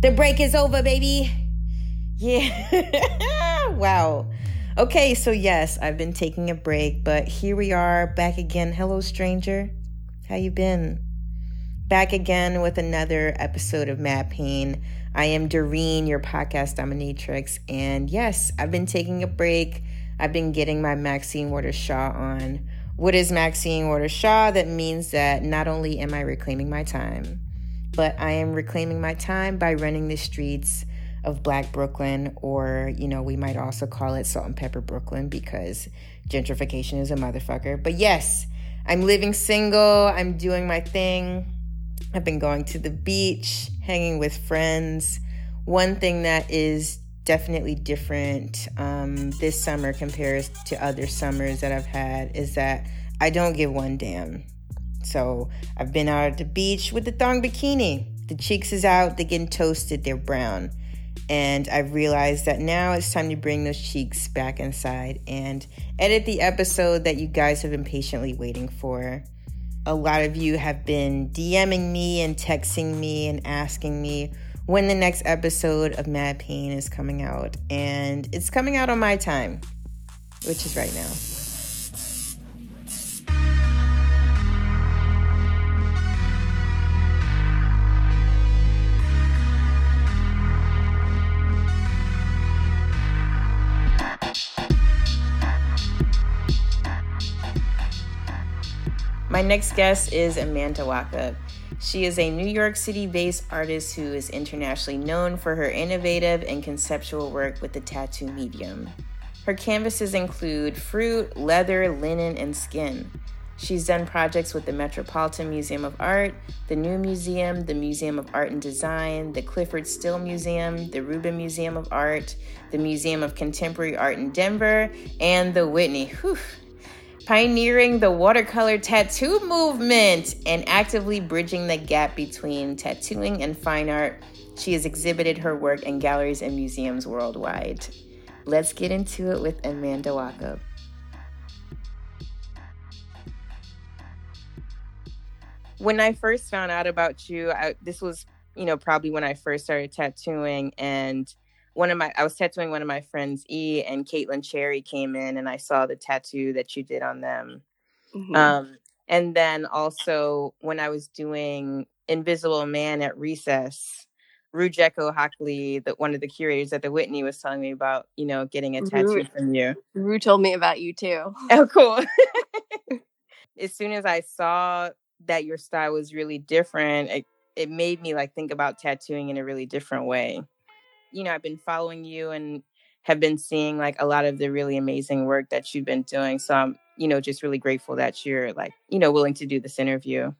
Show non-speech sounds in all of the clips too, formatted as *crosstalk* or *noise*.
The break is over, baby. Yeah. *laughs* wow. Okay, so yes, I've been taking a break, but here we are back again. Hello, stranger. How you been? Back again with another episode of Mad Pain. I am Doreen, your podcast dominatrix, and yes, I've been taking a break. I've been getting my Maxine Waters Shaw on. What is Maxine Waters Shaw? That means that not only am I reclaiming my time, but I am reclaiming my time by running the streets of Black Brooklyn, or, you know, we might also call it Salt and Pepper Brooklyn because gentrification is a motherfucker. But yes, I'm living single, I'm doing my thing. I've been going to the beach, hanging with friends. One thing that is definitely different um, this summer compared to other summers that I've had is that I don't give one damn. So I've been out at the beach with the thong bikini. The cheeks is out, they're getting toasted, they're brown. And I've realized that now it's time to bring those cheeks back inside and edit the episode that you guys have been patiently waiting for. A lot of you have been DMing me and texting me and asking me when the next episode of Mad Pain is coming out. And it's coming out on my time, which is right now. My next guest is Amanda Wachob. She is a New York City based artist who is internationally known for her innovative and conceptual work with the tattoo medium. Her canvases include fruit, leather, linen, and skin. She's done projects with the Metropolitan Museum of Art, the New Museum, the Museum of Art and Design, the Clyfford Still Museum, the Rubin Museum of Art, the Museum of Contemporary Art in Denver, and the Whitney. Whew pioneering the watercolor tattoo movement and actively bridging the gap between tattooing and fine art. She has exhibited her work in galleries and museums worldwide. Let's get into it with Amanda Wachob. When I first found out about you, I, this was, you know, probably when I first started tattooing and one of my I was tattooing one of my friends E and Caitlin Cherry came in and I saw the tattoo that you did on them. Mm-hmm. Um, and then also when I was doing Invisible Man at Recess, Rujeko Hockley, the one of the curators at the Whitney, was telling me about, you know, getting a tattoo Ru, from you. Ru told me about you too. *laughs* Oh, cool. *laughs* as soon as I saw that your style was really different, it, it made me like think about tattooing in a really different way you know, I've been following you and have been seeing like a lot of the really amazing work that you've been doing. So I'm, you know, just really grateful that you're like, you know, willing to do this interview.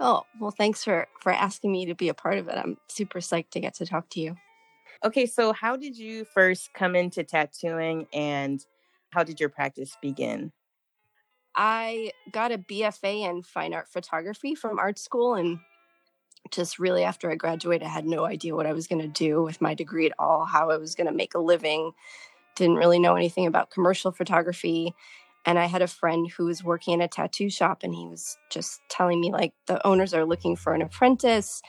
Oh, well, thanks for for asking me to be a part of it. I'm super psyched to get to talk to you. Okay, so how did you first come into tattooing and how did your practice begin? I got a BFA in fine art photography from art school and just really after I graduated, I had no idea what I was going to do with my degree at all, how I was going to make a living. Didn't really know anything about commercial photography. And I had a friend who was working in a tattoo shop, and he was just telling me, like, the owners are looking for an apprentice.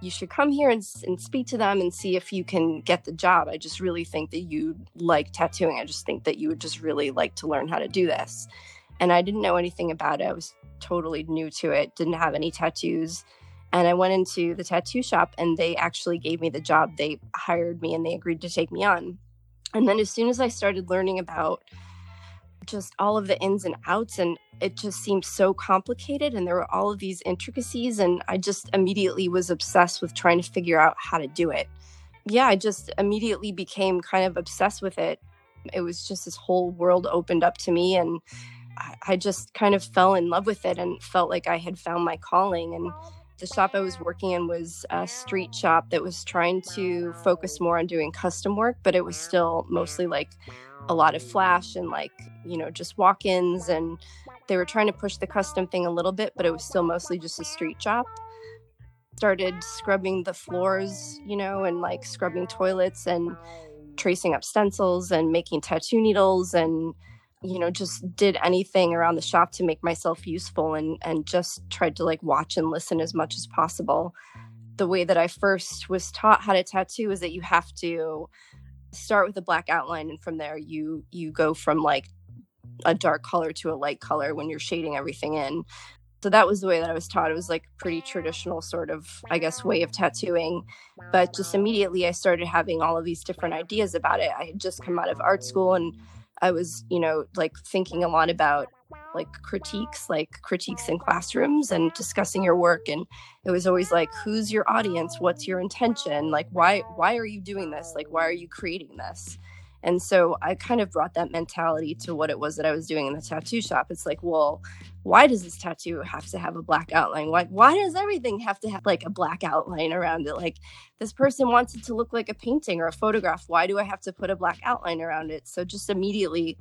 You should come here and, and speak to them and see if you can get the job. I just really think that you like tattooing. I just think that you would just really like to learn how to do this. And I didn't know anything about it. I was totally new to it, didn't have any tattoos and I went into the tattoo shop and they actually gave me the job. They hired me and they agreed to take me on. And then as soon as I started learning about just all of the ins and outs and it just seemed so complicated and there were all of these intricacies and I just immediately was obsessed with trying to figure out how to do it. Yeah, I just immediately became kind of obsessed with it. It was just this whole world opened up to me and I just kind of fell in love with it and felt like I had found my calling and the shop I was working in was a street shop that was trying to focus more on doing custom work, but it was still mostly like a lot of flash and like, you know, just walk ins. And they were trying to push the custom thing a little bit, but it was still mostly just a street shop. started scrubbing the floors, you know, and like scrubbing toilets and tracing up stencils and making tattoo needles and you know just did anything around the shop to make myself useful and and just tried to like watch and listen as much as possible the way that i first was taught how to tattoo is that you have to start with a black outline and from there you you go from like a dark color to a light color when you're shading everything in so that was the way that I was taught. It was like pretty traditional sort of, I guess, way of tattooing. But just immediately I started having all of these different ideas about it. I had just come out of art school and I was, you know, like thinking a lot about like critiques, like critiques in classrooms and discussing your work. And it was always like, who's your audience? What's your intention? Like, why, why are you doing this? Like, why are you creating this? And so I kind of brought that mentality to what it was that I was doing in the tattoo shop. It's like, well, why does this tattoo have to have a black outline? Why why does everything have to have like a black outline around it? Like this person wants it to look like a painting or a photograph. Why do I have to put a black outline around it? So just immediately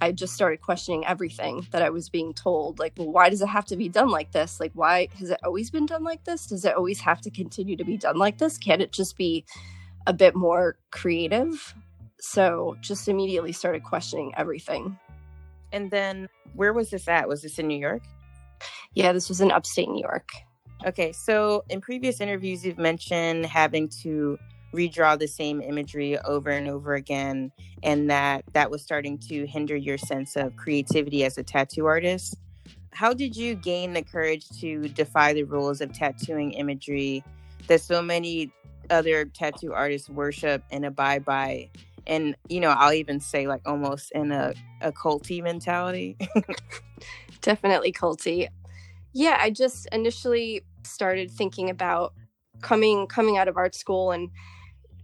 I just started questioning everything that I was being told. Like, well, why does it have to be done like this? Like, why has it always been done like this? Does it always have to continue to be done like this? Can't it just be a bit more creative? So just immediately started questioning everything. And then where was this at? Was this in New York? Yeah, this was in upstate New York. Okay, so in previous interviews, you've mentioned having to redraw the same imagery over and over again, and that that was starting to hinder your sense of creativity as a tattoo artist. How did you gain the courage to defy the rules of tattooing imagery that so many other tattoo artists worship and abide by and you know i'll even say like almost in a, a culty mentality. *laughs* Definitely culty. Yeah i just initially started thinking about coming coming out of art school and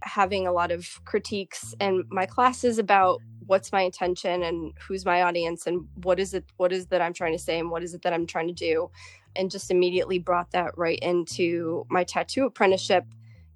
having a lot of critiques and my classes about what's my intention and who's my audience and what is it what is that i'm trying to say and what is it that i'm trying to do and just immediately brought that right into my tattoo apprenticeship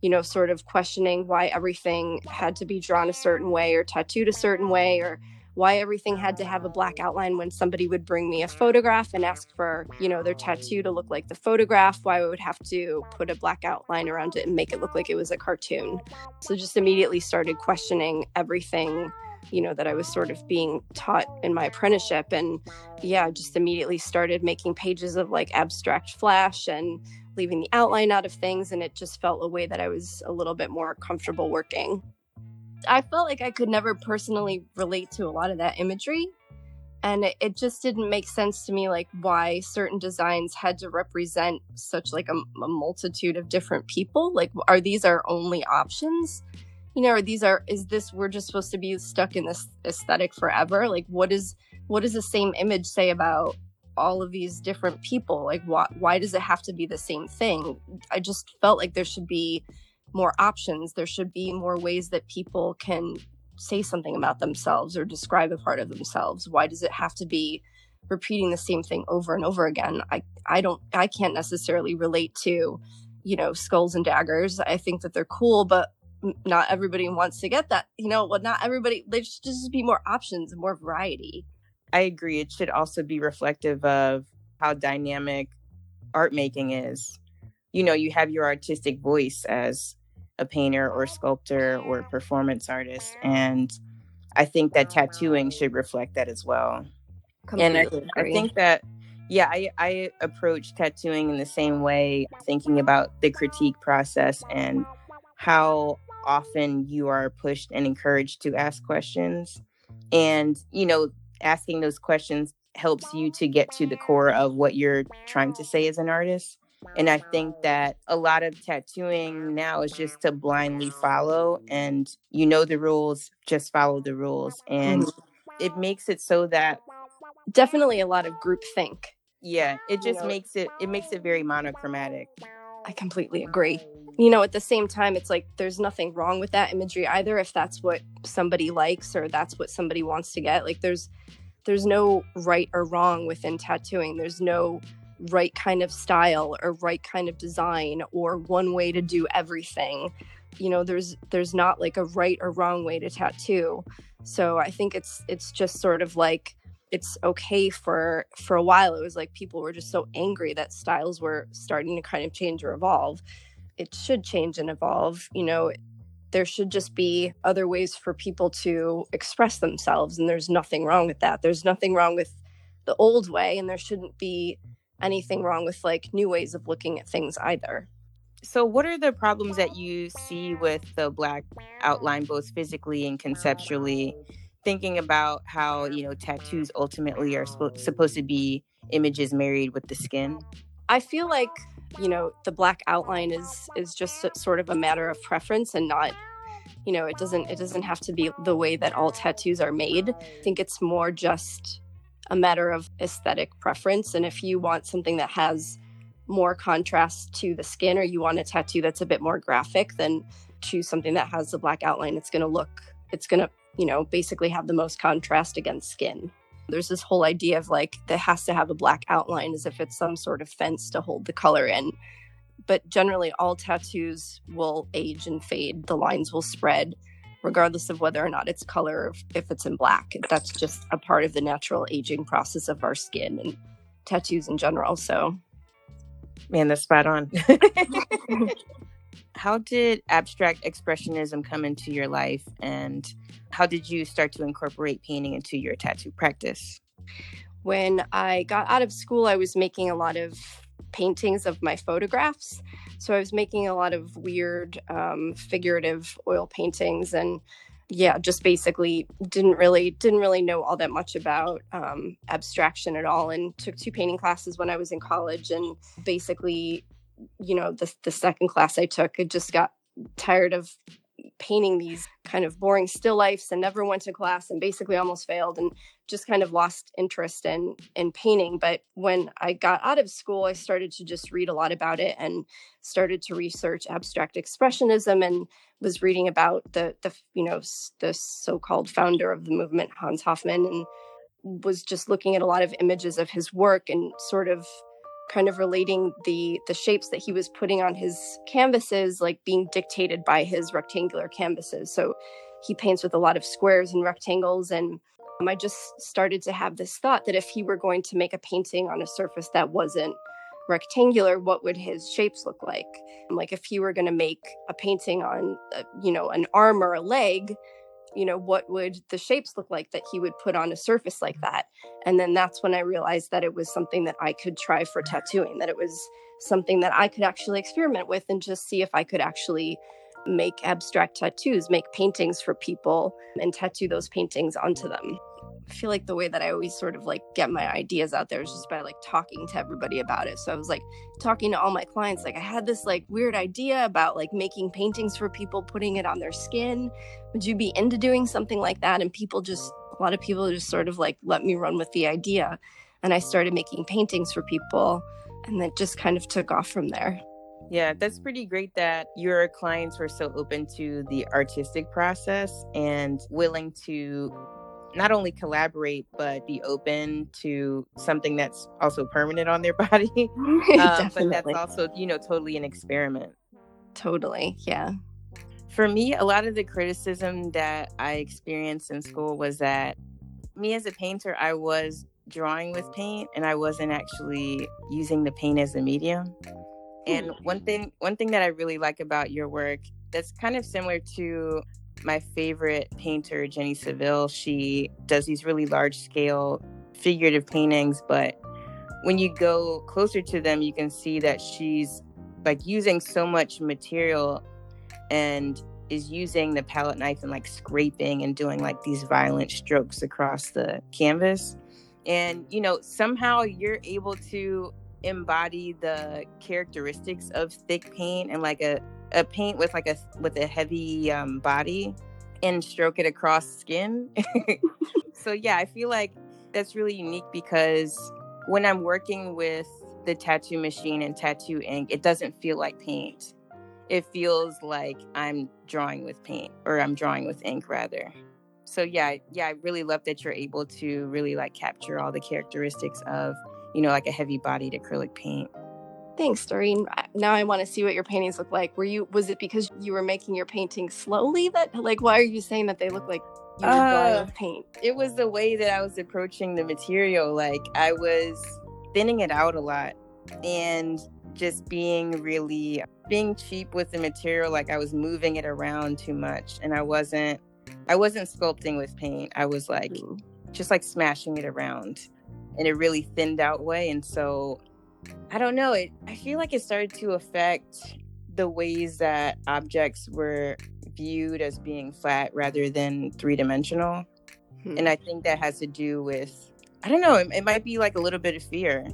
you know, sort of questioning why everything had to be drawn a certain way or tattooed a certain way or why everything had to have a black outline when somebody would bring me a photograph and ask for, you know, their tattoo to look like the photograph, why I would have to put a black outline around it and make it look like it was a cartoon. So just immediately started questioning everything, you know, that I was sort of being taught in my apprenticeship. And yeah, just immediately started making pages of like abstract flash and leaving the outline out of things and it just felt a way that I was a little bit more comfortable working. I felt like I could never personally relate to a lot of that imagery and it, it just didn't make sense to me like why certain designs had to represent such like a, a multitude of different people. Like are these our only options? You know are these are is this we're just supposed to be stuck in this aesthetic forever? Like what is what does the same image say about all of these different people like why why does it have to be the same thing? I just felt like there should be more options. There should be more ways that people can say something about themselves or describe a part of themselves. Why does it have to be repeating the same thing over and over again? I i don't i can't necessarily relate to you know skulls and daggers. I think that they're cool but not everybody wants to get that you know well not everybody there should just be more options and more variety I agree. It should also be reflective of how dynamic art making is. You know, you have your artistic voice as a painter or sculptor or performance artist. And I think that tattooing should reflect that as well. Completely and I, I think that, yeah, I, I approach tattooing in the same way, thinking about the critique process and how often you are pushed and encouraged to ask questions. And, you know, asking those questions helps you to get to the core of what you're trying to say as an artist. And I think that a lot of tattooing now is just to blindly follow and you know the rules, just follow the rules. And mm-hmm. it makes it so that definitely a lot of group think. Yeah, it just you know, makes it it makes it very monochromatic. I completely agree. You know, at the same time, it's like there's nothing wrong with that imagery either if that's what somebody likes or that's what somebody wants to get. Like there's there's no right or wrong within tattooing. There's no right kind of style or right kind of design or one way to do everything. You know, there's there's not like a right or wrong way to tattoo. So I think it's it's just sort of like it's okay for for a while it was like people were just so angry that styles were starting to kind of change or evolve it should change and evolve you know there should just be other ways for people to express themselves and there's nothing wrong with that. There's nothing wrong with the old way and there shouldn't be anything wrong with like new ways of looking at things either. So what are the problems that you see with the black outline both physically and conceptually? Thinking about how you know tattoos ultimately are sp- supposed to be images married with the skin? I feel like you know the black outline is is just a, sort of a matter of preference and not you know it doesn't it doesn't have to be the way that all tattoos are made i think it's more just a matter of aesthetic preference and if you want something that has more contrast to the skin or you want a tattoo that's a bit more graphic then choose something that has the black outline it's going to look it's going to you know, basically have the most contrast against skin. There's this whole idea of like that has to have a black outline as if it's some sort of fence to hold the color in. But generally, all tattoos will age and fade. The lines will spread, regardless of whether or not it's color if it's in black. That's just a part of the natural aging process of our skin and tattoos in general. So, man, that's spot on. *laughs* *laughs* how did abstract expressionism come into your life and how did you start to incorporate painting into your tattoo practice? When I got out of school, I was making a lot of paintings of my photographs. So I was making a lot of weird um, figurative oil paintings and yeah, just basically didn't really didn't really know all that much about um, abstraction at all, and took two painting classes when I was in college, and basically you know, the, the second class I took, I just got tired of painting these kind of boring still lifes and never went to class and basically almost failed and just kind of lost interest in in painting. But when i got out of school i started to just read a lot about it and started to research abstract expressionism and was reading about the the you know the so-called founder of the movement hans hofmann and was just looking at a lot of images of his work and sort of kind of relating the the shapes that he was putting on his canvases like being dictated by his rectangular canvases. So he paints with a lot of squares and rectangles and um, i just started to have this thought that if he were going to make a painting on a surface that wasn't rectangular what would his shapes look like? Like if he were going to make a painting on uh, you know an arm or a leg you know, what would the shapes look like that he would put on a surface like mm-hmm. that? And then that's when I realized that it was something that I could try for tattooing, that it was something that I could actually experiment with and just see if I could actually make abstract tattoos, make paintings for people and tattoo those paintings onto them. I feel like the way that I always sort of like get my ideas out there is just by like talking to everybody about it. So I was like talking to all my clients, like I had this like weird idea about like making paintings for people, putting it on their skin. Would you be into doing something like that? And people just, a lot of people just sort of like let me run with the idea. And I started making paintings for people and then just kind of took off from there. Yeah, that's pretty great that your clients were so open to the artistic process and willing to not only collaborate but be open to something that's also permanent on their *laughs* body *laughs* um, but that's also you know totally an experiment. Totally yeah. For me a lot of the criticism that i experienced in school was that me as a painter i was drawing with paint and i wasn't actually using the paint as a medium. And hmm. one thing one thing that i really like about your work that's kind of similar to my favorite painter, Jenny Saville, she does these really large scale figurative paintings, but when you go closer to them, you can see that she's like using so much material and is using the palette knife and like scraping and doing like these violent strokes across the canvas. And, you know, somehow you're able to embody the characteristics of thick paint and like a a paint with like a with a heavy um, body and stroke it across skin. *laughs* so yeah, I feel like that's really unique because when I'm working with the tattoo machine and tattoo ink, it doesn't feel like paint. It feels like I'm drawing with paint or I'm drawing with ink rather. So yeah, yeah, I really love that you're able to really like capture all the characteristics of, you know, like a heavy bodied acrylic paint. Thanks, Doreen. Now I want to see what your paintings look like. Were you was it because you were making your paintings slowly that like why are you saying that they look like you were uh, paint? It was the way that I was approaching the material. Like I was thinning it out a lot and just being really being cheap with the material like i was moving it around too much and i wasn't i wasn't sculpting with paint i was like mm. just like smashing it around in a really thinned out way and so i don't know it i feel like it started to affect the ways that objects were viewed as being flat rather than three-dimensional hmm. and i think that has to do with i don't know it, it might be like a little bit of fear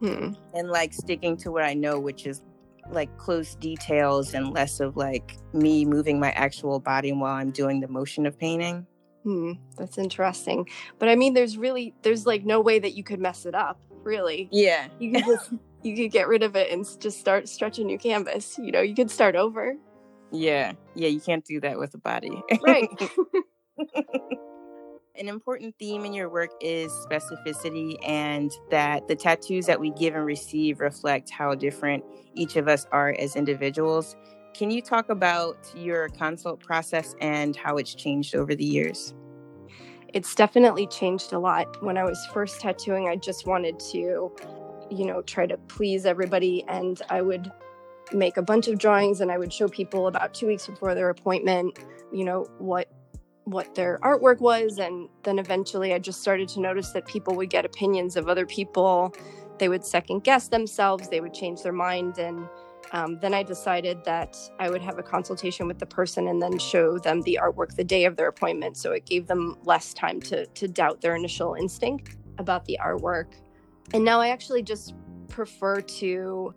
hmm. and like sticking to what I know, which is like close details and less of like me moving my actual body while I'm doing the motion of painting. Hmm, that's interesting. But I mean, there's really there's like no way that you could mess it up. Really? Yeah. You could just *laughs* you could get rid of it and just start stretch a new canvas. You know, you could start over. Yeah, yeah. You can't do that with a body. Right. *laughs* An important theme in your work is specificity, and that the tattoos that we give and receive reflect how different each of us are as individuals. Can you talk about your consult process and how it's changed over the years? It's definitely changed a lot. When I was first tattooing, I just wanted to, you know, try to please everybody, and I would make a bunch of drawings and I would show people about two weeks before their appointment, you know, what what their artwork was. And then eventually I just started to notice that people would get opinions of other people. They would second guess themselves, they would change their mind. And um, then I decided that I would have a consultation with the person and then show them the artwork the day of their appointment. So it gave them less time to, to doubt their initial instinct about the artwork. And now I actually just prefer to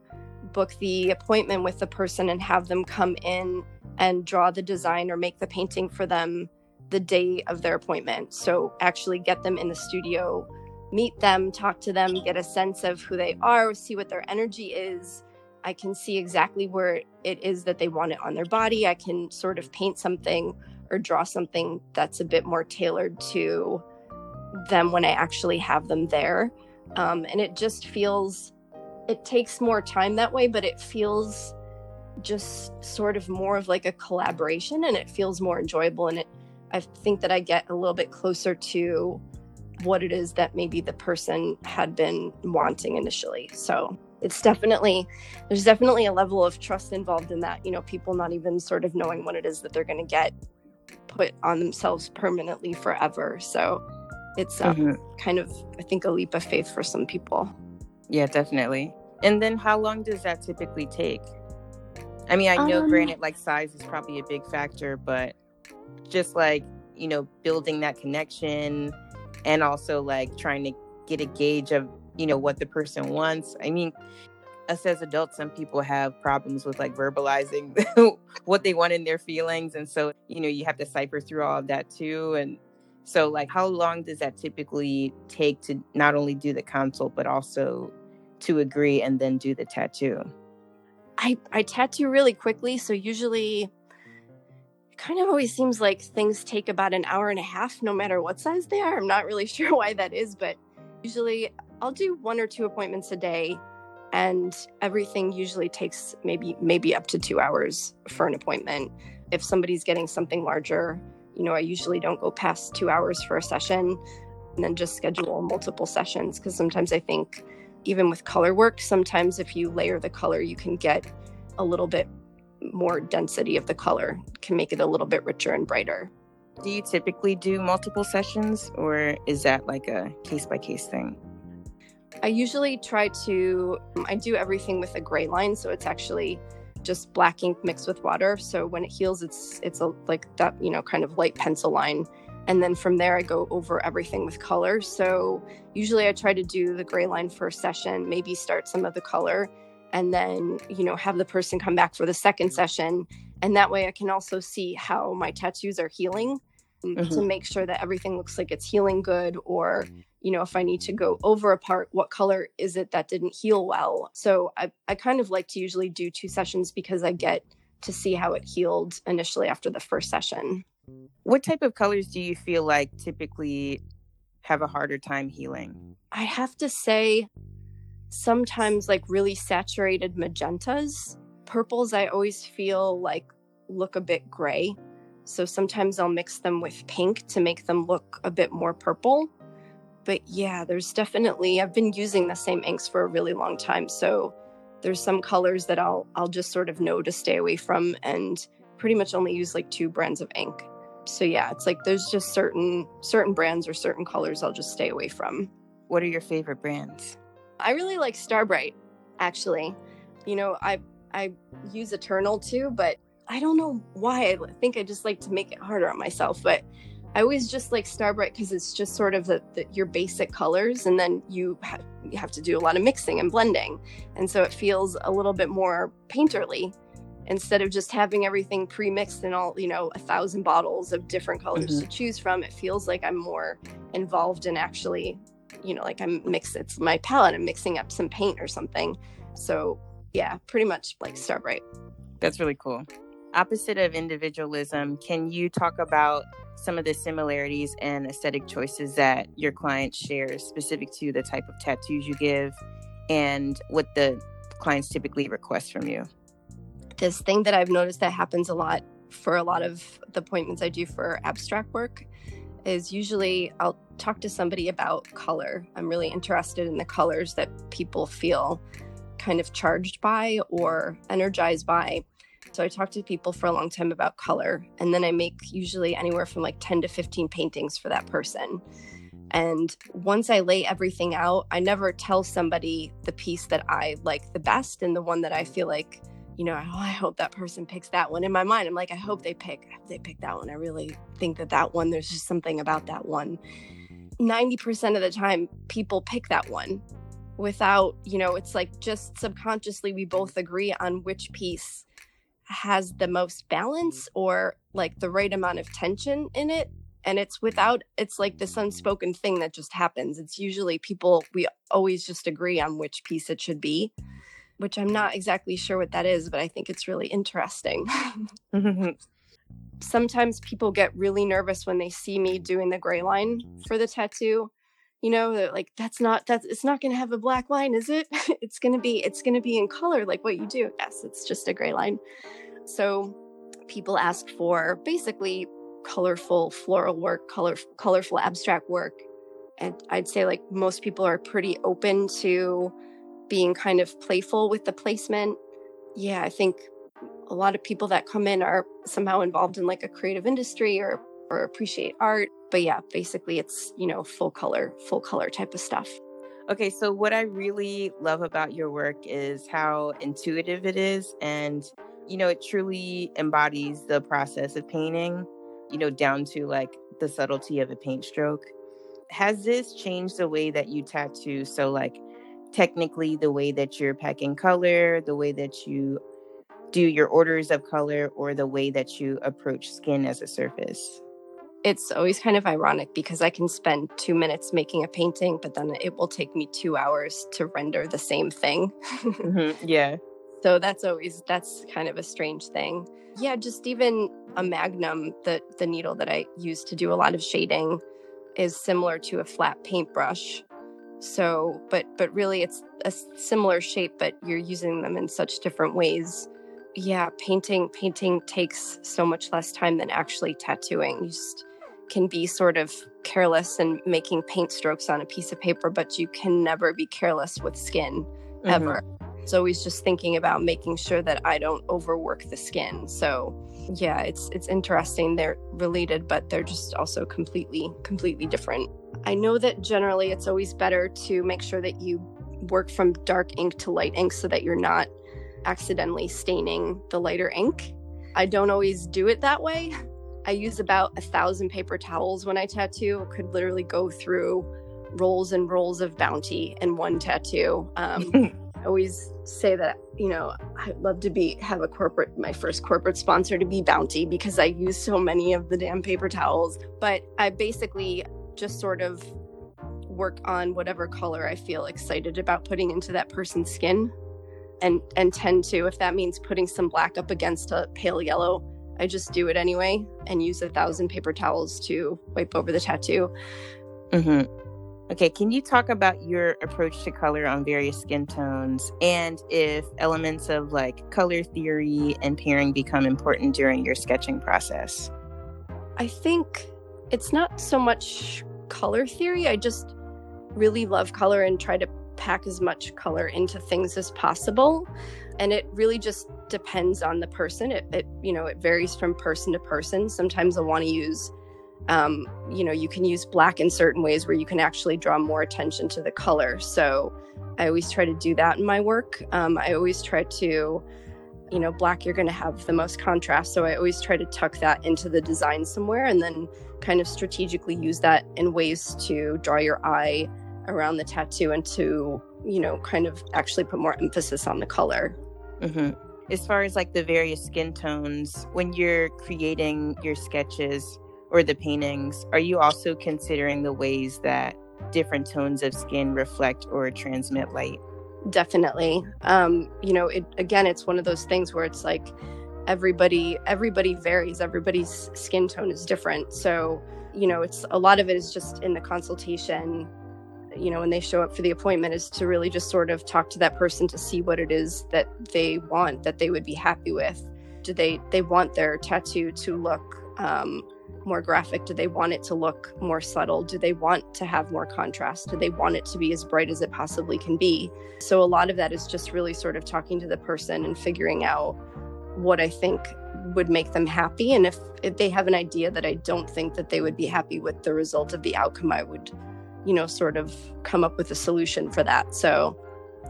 book the appointment with the person and have them come in and draw the design or make the painting for them the day of their appointment. So actually get them in the studio, meet them, talk to them, get a sense of who they are, see what their energy is. I can see exactly where it is that they want it on their body. I can sort of paint something or draw something that's a bit more tailored to them when I actually have them there. Um, and it just feels, it takes more time that way, but it feels just sort of more of like a collaboration and it feels more enjoyable and it I think that I get a little bit closer to what it is that maybe the person had been wanting initially. So it's definitely, there's definitely a level of trust involved in that, you know, people not even sort of knowing what it is that they're going to get put on themselves permanently forever. So it's um, mm-hmm. kind of, I think, a leap of faith for some people. Yeah, definitely. And then how long does that typically take? I mean, I know, um, granted, like size is probably a big factor, but just like you know building that connection and also like trying to get a gauge of you know what the person wants i mean us as adults some people have problems with like verbalizing *laughs* what they want in their feelings and so you know you have to cipher through all of that too and so like how long does that typically take to not only do the consult but also to agree and then do the tattoo i i tattoo really quickly so usually kind of always seems like things take about an hour and a half no matter what size they are. I'm not really *laughs* sure why that is, but usually I'll do one or two appointments a day and everything usually takes maybe maybe up to 2 hours for an appointment. If somebody's getting something larger, you know, I usually don't go past 2 hours for a session and then just schedule multiple sessions because sometimes I think even with color work, sometimes if you layer the color, you can get a little bit more density of the color can make it a little bit richer and brighter. Do you typically do multiple sessions or is that like a case by case thing? I usually try to um, I do everything with a gray line so it's actually just black ink mixed with water. So when it heals it's it's a like that you know kind of light pencil line. And then from there I go over everything with color. So usually I try to do the gray line first session maybe start some of the color and then you know have the person come back for the second session. And that way i can also see how my tattoos are healing um, mm-hmm. to make sure that everything looks like it's healing good or mm-hmm. You know if i need to go over a part what color is it that didn't heal well so i, I kind of like to usually do two sessions because i get to see how it healed initially after the first session what type of colors do you feel like typically have a harder time healing i have to say sometimes like really saturated magentas. Purples, I always feel like look a bit gray. So sometimes I'll mix them with pink to make them look a bit more purple. But yeah, there's definitely I've been using the same inks for a really long time. So there's some colors that I'll I'll just sort of know to stay away from and pretty much only use like two brands of ink. So yeah, it's like there's just certain certain brands or certain colors I'll just stay away from. What are your favorite brands? I really like Starbrite actually. You know, I I use Eternal too, but I don't know why. I think I just like to make it harder on myself, but I always just like Starbrite because it's just sort of the, the, your basic colors, and then you ha- you have to do a lot of mixing and blending, and so it feels a little bit more painterly instead of just having everything pre-mixed in all you know a thousand bottles of different colors mm-hmm. to choose from. It feels like I'm more involved in actually, you know, like I'm mix. It's my palette. I'm mixing up some paint or something. So yeah, pretty much like Starbrite. That's really cool. Opposite of individualism, can you talk about some of the similarities and aesthetic choices that your client shares specific to the type of tattoos you give and what the clients typically request from you? This thing that I've noticed that happens a lot for a lot of the appointments I do for abstract work is usually I'll talk to somebody about color. I'm really interested in the colors that people feel kind of charged by or energized by. So I talk to people for a long time about color, and then I make usually anywhere from like 10 to 15 paintings for that person. And once I lay everything out, I never tell somebody the piece that I like the best and the one that I feel like, you know, oh, I hope that person picks that one. In my mind, I'm like, I hope they pick, they pick that one. I really think that that one, there's just something about that one. 90% of the time, people pick that one without, you know, it's like just subconsciously we both agree on which piece has the most balance mm-hmm. or like the right amount of tension in it and it's without it's like this unspoken thing that just happens. It's usually people we always just agree on which piece it should be which i'm not exactly sure what that is but i think it's really interesting. *laughs* Mm-hmm. Sometimes people get really nervous when they see me doing the gray line for the tattoo you know like that's not that's it's not going to have a black line is it? *laughs* It's going to be it's going to be in color like what you do. Yes it's just a gray line. So people ask for basically colorful floral work color colorful abstract work and i'd say like most people are pretty open to being kind of playful with the placement. Yeah i think a lot of people that come in are somehow involved in like a creative industry or or appreciate art. But yeah, basically it's, you know, full color, full color type of stuff. Okay, so what I really love about your work is how intuitive it is and you know, it truly embodies the process of painting, you know, down to like the subtlety of a paint stroke. Has this changed the way that you tattoo? So like technically the way that you're packing color, the way that you do your orders of color or the way that you approach skin as a surface? It's always kind of ironic because I can spend two minutes making a painting, but then it will take me two hours to render the same thing. *laughs* mm-hmm. Yeah. So that's always that's kind of a strange thing. Yeah, just even a magnum, the the needle that I use to do a lot of shading is similar to a flat paintbrush. So, but but really it's a similar shape, but you're using them in such different ways. Yeah, painting painting takes so much less time than actually tattooing. You just can be sort of careless and making paint strokes on a piece of paper, but you can never be careless with skin mm-hmm. ever. It's always just thinking about making sure that I don't overwork the skin. So yeah, it's it's interesting. They're related, but they're just also completely, completely different. I know that generally it's always better to make sure that you work from dark ink to light ink so that you're not accidentally staining the lighter ink. I don't always do it that way. I use about a thousand paper towels when I tattoo. I could literally go through rolls and rolls of bounty in one tattoo. Um, *laughs* I always say that you know I'd love to be have a corporate my first corporate sponsor to be Bounty because I use so many of the damn paper towels. But I basically just sort of work on whatever color I feel excited about putting into that person's skin, and and tend to if that means putting some black up against a pale yellow I just do it anyway and use a thousand paper towels to wipe over the tattoo. Mm-hmm. Okay, can you talk about your approach to color on various skin tones and if elements of like color theory and pairing become important during your sketching process? I think it's not so much color theory. I just really love color and try to pack as much color into things as possible. And it really just depends on the person. It, it you know, it varies from person to person. Sometimes I want to use um, you know, you can use black in certain ways where you can actually draw more attention to the color. So I always try to do that in my work. Um, I always try to, you know, black, you're going to have the most contrast. So I always try to tuck that into the design somewhere and then kind of strategically use that in ways to draw your eye around the tattoo and to, you know, kind of actually put more emphasis on the color. Mm-hmm. As far as like the various skin tones, when you're creating your sketches or the paintings, are you also considering the ways that different tones of skin reflect or transmit light? Definitely. Um, you know, it, again, it's one of those things where it's like everybody everybody varies. Everybody's skin tone is different. So, you know, it's a lot of it is just in the consultation you know when they show up for the appointment is to really just sort of talk to that person to see what it is that they want that they would be happy with do they they want their tattoo to look um, more graphic? Do they want it to look more subtle? Do they want to have more contrast? Do they want it to be as bright as it possibly can be? So, a lot of that is just really sort of talking to the person and figuring out what I think would make them happy. And if, if they have an idea that I don't think that they would be happy with the result of the outcome, I would, you know, sort of come up with a solution for that. So,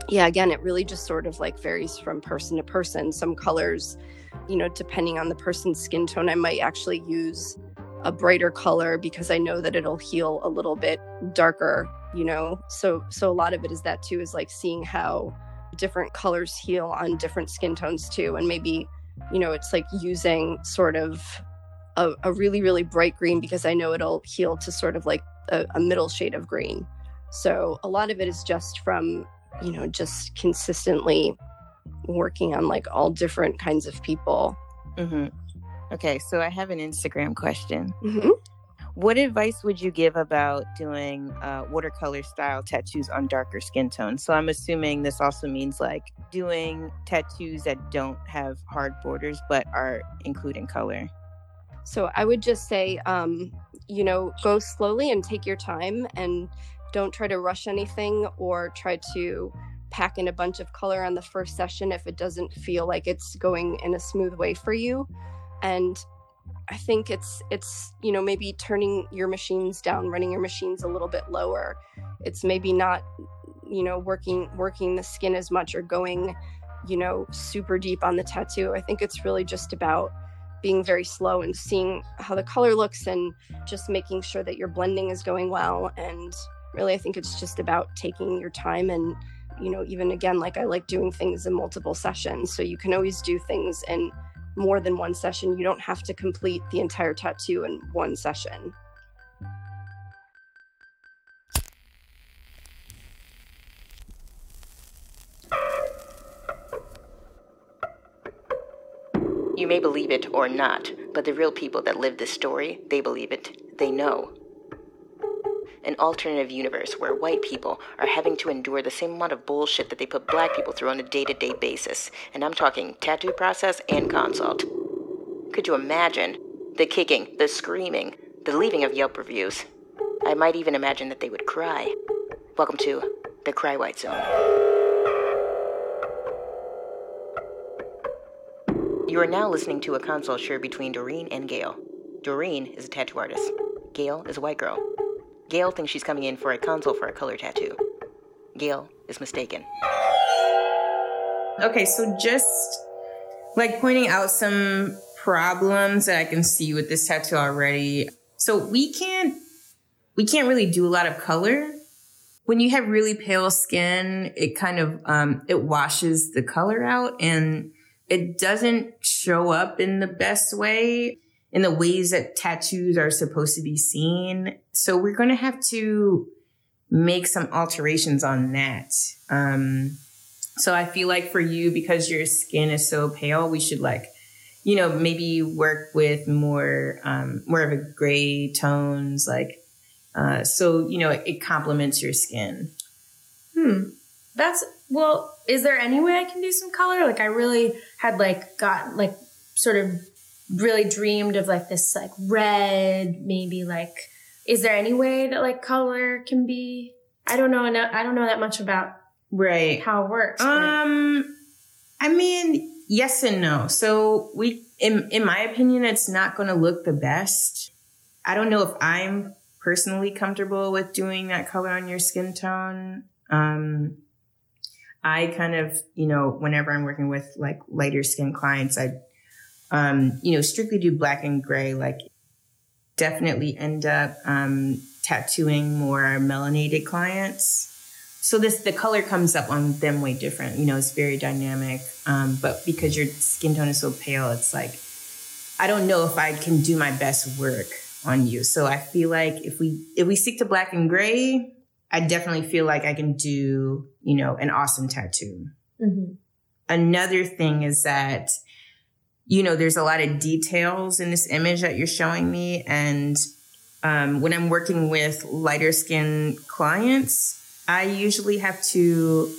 yeah, again, it really just sort of like varies from person to person. Some colors, you know, depending on the person's skin tone, I might actually use a brighter color because I know that it'll heal a little bit darker, you know. So so a lot of it is that too is like seeing how different colors heal on different skin tones too and maybe you know it's like using sort of a, a really really bright green because I know it'll heal to sort of like a, a middle shade of green. So a lot of it is just from you know just consistently working on like all different kinds of people. Mm-hmm. Okay, so I have an Instagram question. Mm-hmm. What advice would you give about doing uh, watercolor style tattoos on darker skin tones? So I'm assuming this also means like doing tattoos that don't have hard borders but are including color. So I would just say, um, you know, go slowly and take your time and don't try to rush anything or try to pack in a bunch of color on the first session if it doesn't feel like it's going in a smooth way for you and I think it's it's you know maybe turning your machines down, running your machines a little bit lower. It's maybe not you know working working the skin as much or going you know super deep on the tattoo. I think it's really just about being very slow and seeing how the color looks and just making sure that your blending is going well and really I think it's just about taking your time and you know even again like I like doing things in multiple sessions so you can always do things in more than one session. You don't have to complete the entire tattoo in one session. You may believe it or not, but the real people that live this story, they believe it. They know. An alternative universe where white people are having to endure the same amount of bullshit that they put black people through on a day to day basis. And I'm talking tattoo process and consult. Could you imagine the kicking, the screaming, the leaving of Yelp reviews? I might even imagine that they would cry. Welcome to the Cry White Zone. You are now listening to a consult share between Doreen and Gail. Doreen is a tattoo artist. Gail is a white girl. Gail thinks she's coming in for a consult for a color tattoo. Gail is mistaken. Okay, so just like pointing out some problems that I can see with this tattoo already. So we can't we can't really do a lot of color. When you have really pale skin, it kind of um, it washes the color out and it doesn't show up in the best way in the ways that tattoos are supposed to be seen. So we're going to have to make some alterations on that. Um, so I feel like for you, because your skin is so pale, we should like, you know, maybe work with more, um, more of a gray tones, like, uh, so, you know, it, it complements your skin. Hmm. That's, well, is there any way I can do some color? Like I really had like got like sort of really dreamed of like this like red, maybe like is there any way that like color can be I don't know enough I don't know that much about right how it works. Um, I mean, yes and no. So we, in in my opinion, it's not going to look the best. I don't know if I'm personally comfortable with doing that color on your skin tone. Um, I kind of, you know, whenever I'm working with like lighter skin clients, I, um, you know, strictly do black and gray. Like, definitely end up um, tattooing more melanated clients so this the color comes up on them way different you know it's very dynamic um, but because your skin tone is so pale it's like i don't know if i can do my best work on you so i feel like if we if we stick to black and gray i definitely feel like i can do you know an awesome tattoo. Mhm. another thing is that you know there's a lot of details in this image that you're showing me. And um, when i'm working with lighter skin clients i usually have to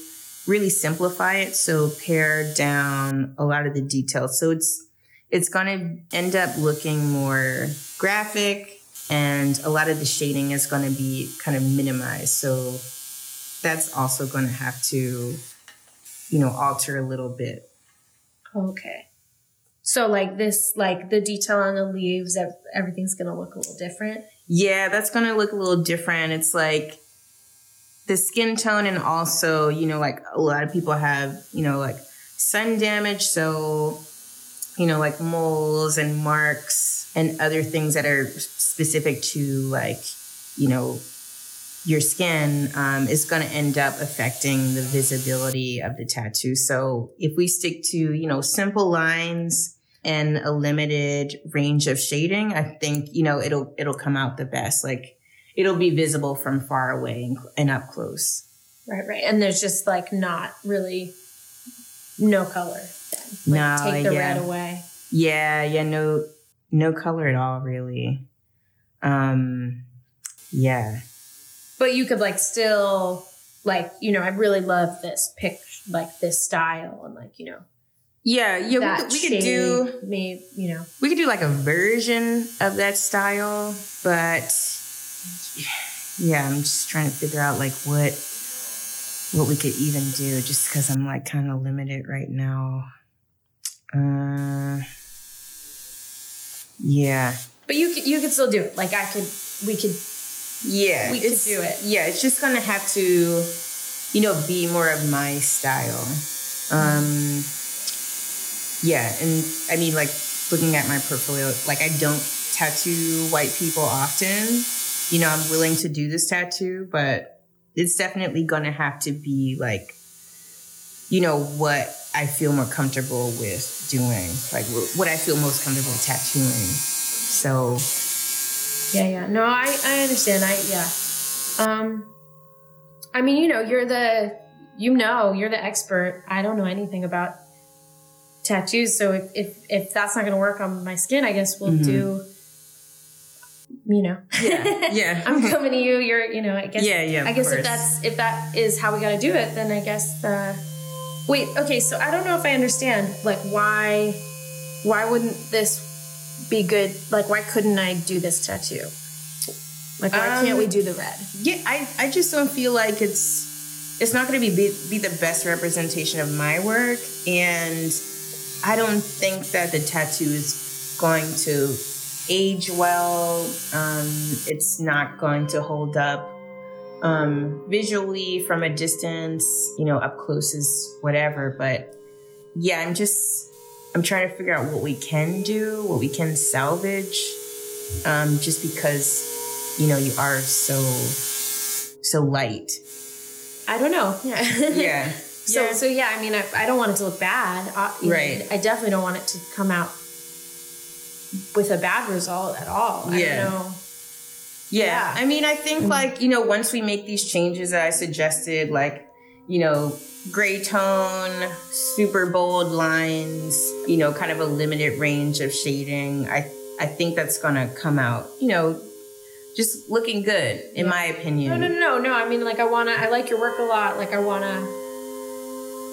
really simplify it. So pare down a lot of the details. So it's it's going to end up looking more graphic and a lot of the shading is going to be kind of minimized so that's also going to have to you know alter a little bit Okay. So like this, like the detail on the leaves, everything's gonna look a little different. Yeah, that's going to look a little different. It's like the skin tone, and also, you know, like a lot of people have, you know, like sun damage. So, you know, like moles and marks and other things that are specific to, like, you know, your skin um, is going to end up affecting the visibility of the tattoo. So, if we stick to, you know, simple lines, and a limited range of shading, I think you know it'll it'll come out the best. Like it'll be visible from far away and, and up close. Right, right. And there's just like not really no color. Like No, take the yeah. red away. Yeah, yeah, no no color at all really. Um yeah. But you could like still like you know I really love this pic like this style and like you know Yeah, yeah, we could, we could do me you know we could do like a version of that style, but yeah, I'm just trying to figure out like what what we could even do just because I'm like kind of limited right now. Uh yeah. but you could you could still do it like I could we could Yeah. We could do it. Yeah, it's just gonna have to, you know, be more of my style. Um yeah, and I mean like looking at my portfolio, like I don't tattoo white people often. You know, I'm willing to do this tattoo, but it's definitely gonna have to be like, you know, what I feel more comfortable with doing, like what I feel most comfortable tattooing. So Yeah, yeah. No, I I understand. I yeah. Um I mean, you know, you're the you know, you're the expert. I don't know anything about tattoos, so if if, if that's not going to work on my skin, I guess we'll Mhm. do you know. Yeah, yeah. *laughs* I'm coming to you. You're, you know, I guess yeah, yeah. I guess if that's if that is how we got to do it, then I guess uh Wait, okay, so I don't know if I understand like why why wouldn't this be good? Like why couldn't I do this tattoo? Like why Um, can't we do the red? Yeah, I, I just don't feel like it's it's not going to be, be be the best representation of my work, and I don't think that the tattoo is going to age well. Um, it's not going to hold up um, visually from a distance. You know, up close is whatever, but yeah, I'm just I'm trying to figure out what we can do, what we can salvage, um, just because you know you are so so light. I don't know. *laughs* Yeah. Yeah. so Yeah. so yeah, I mean I, I don't want it to look bad. Know, Right. I definitely don't want it to come out with a bad result at all. I Yeah. don't know. Yeah. I mean, I think mm-hmm. like, you know, once we make these changes that I suggested, like, you know, gray tone, super bold lines, you know, kind of a limited range of shading, I I think that's gonna come out, you know, just looking good, in my opinion. No, no, no, no, no. I mean, like, I wanna. I like your work a lot. Like, I wanna.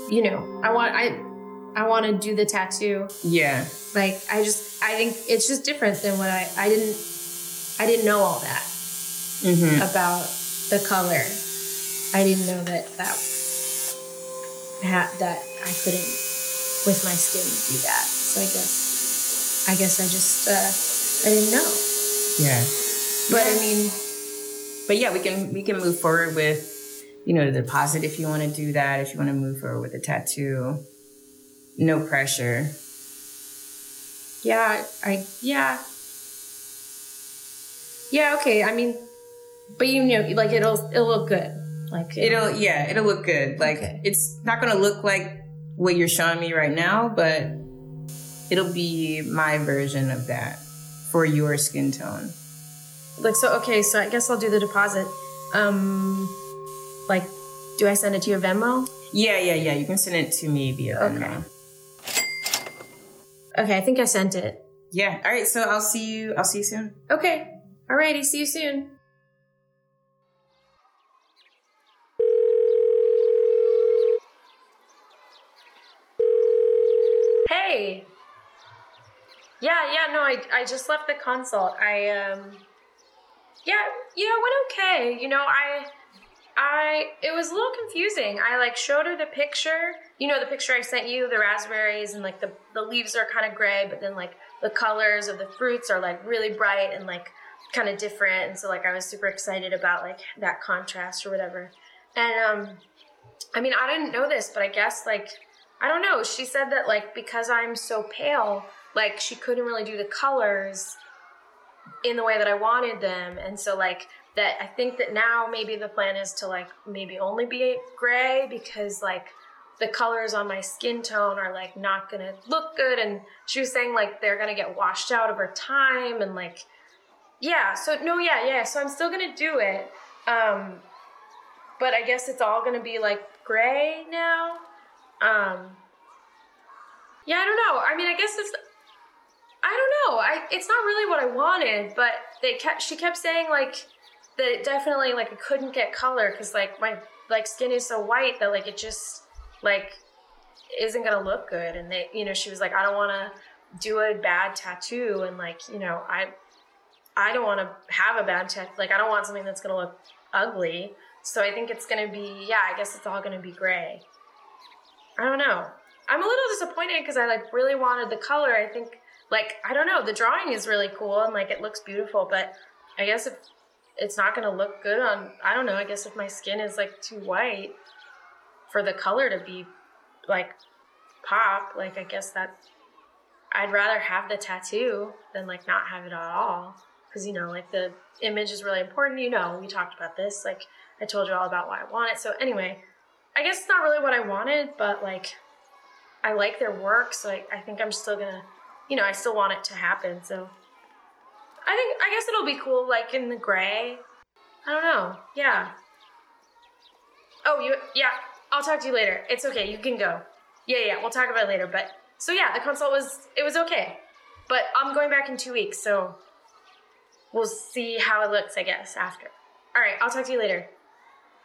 You know, I want. I. I want to do the tattoo. Yeah. Like I just I think it's just different than what I I didn't I didn't know all that Mm-hmm. about the color. I didn't know that that that I couldn't with my skin do that. So I guess I guess I just uh, I didn't know. Yeah. But I mean, But yeah, we can we can move forward with you know the deposit if you want to do that. If you want to move forward with a tattoo, no pressure. yeah, I yeah. Yeah, okay. I mean, but you know, like it'll it'll look good. Like It'll yeah, it'll look good. Like Okay. it's not gonna look like what you're showing me right now, but it'll be my version of that for your skin tone. like so okay so i guess i'll do the deposit um like do i send it to your venmo Yeah, yeah, yeah. You can send it to me via Okay. Venmo. okay i think i sent it Yeah. All right. So I'll see you. I'll see you soon. okay alrighty see you soon hey yeah yeah no i i just left the consult i um yeah yeah it went okay you know i I it was a little confusing. I like showed her the picture. You know the picture I sent you, the raspberries and like the the leaves are kind of gray, but then like the colors of the fruits are like really bright and like kind of different. And so like I was super excited about like that contrast or whatever. And um I mean, I didn't know this, but I guess like I don't know. She said that like because I'm so pale, like she couldn't really do the colors in the way that I wanted them. And so like that I think that now maybe the plan is to like maybe only be gray because like the colors on my skin tone are like not gonna look good and she was saying like they're gonna get washed out over time and like yeah so no yeah yeah so I'm still gonna do it um but I guess it's all gonna be like gray now um yeah I don't know I mean I guess it's I don't know. I it's not really what I wanted, but they kept she kept saying like that it definitely like I couldn't get color because like my like skin is so white that like it just like isn't gonna look good. And they you know she was like I don't want to do a bad tattoo and like you know I I don't want to have a bad tattoo. Like I don't want something that's gonna look ugly. So I think it's gonna be yeah. I guess it's all gonna be gray. I don't know. I'm a little disappointed because I like really wanted the color. I think like I don't know, the drawing is really cool and like it looks beautiful, but I guess if it's not gonna look good on I don't know, I guess if my skin is like too white for the color to be like pop, like I guess that I'd rather have the tattoo than like not have it at all. Cause you know, like the image is really important, you know, we talked about this, like I told you all about why I want it. So anyway, I guess it's not really what I wanted, but like I like their work, so I, I think I'm still gonna you know, I still want it to happen. So I think I guess it'll be cool, like in the gray. I don't know. Yeah. Oh, you yeah. I'll talk to you later. It's okay. You can go. Yeah, yeah. We'll talk about it later. But so yeah, the consult was it was okay, but I'm going back in two weeks, so we'll see how it looks. I guess after. All right. I'll talk to you later.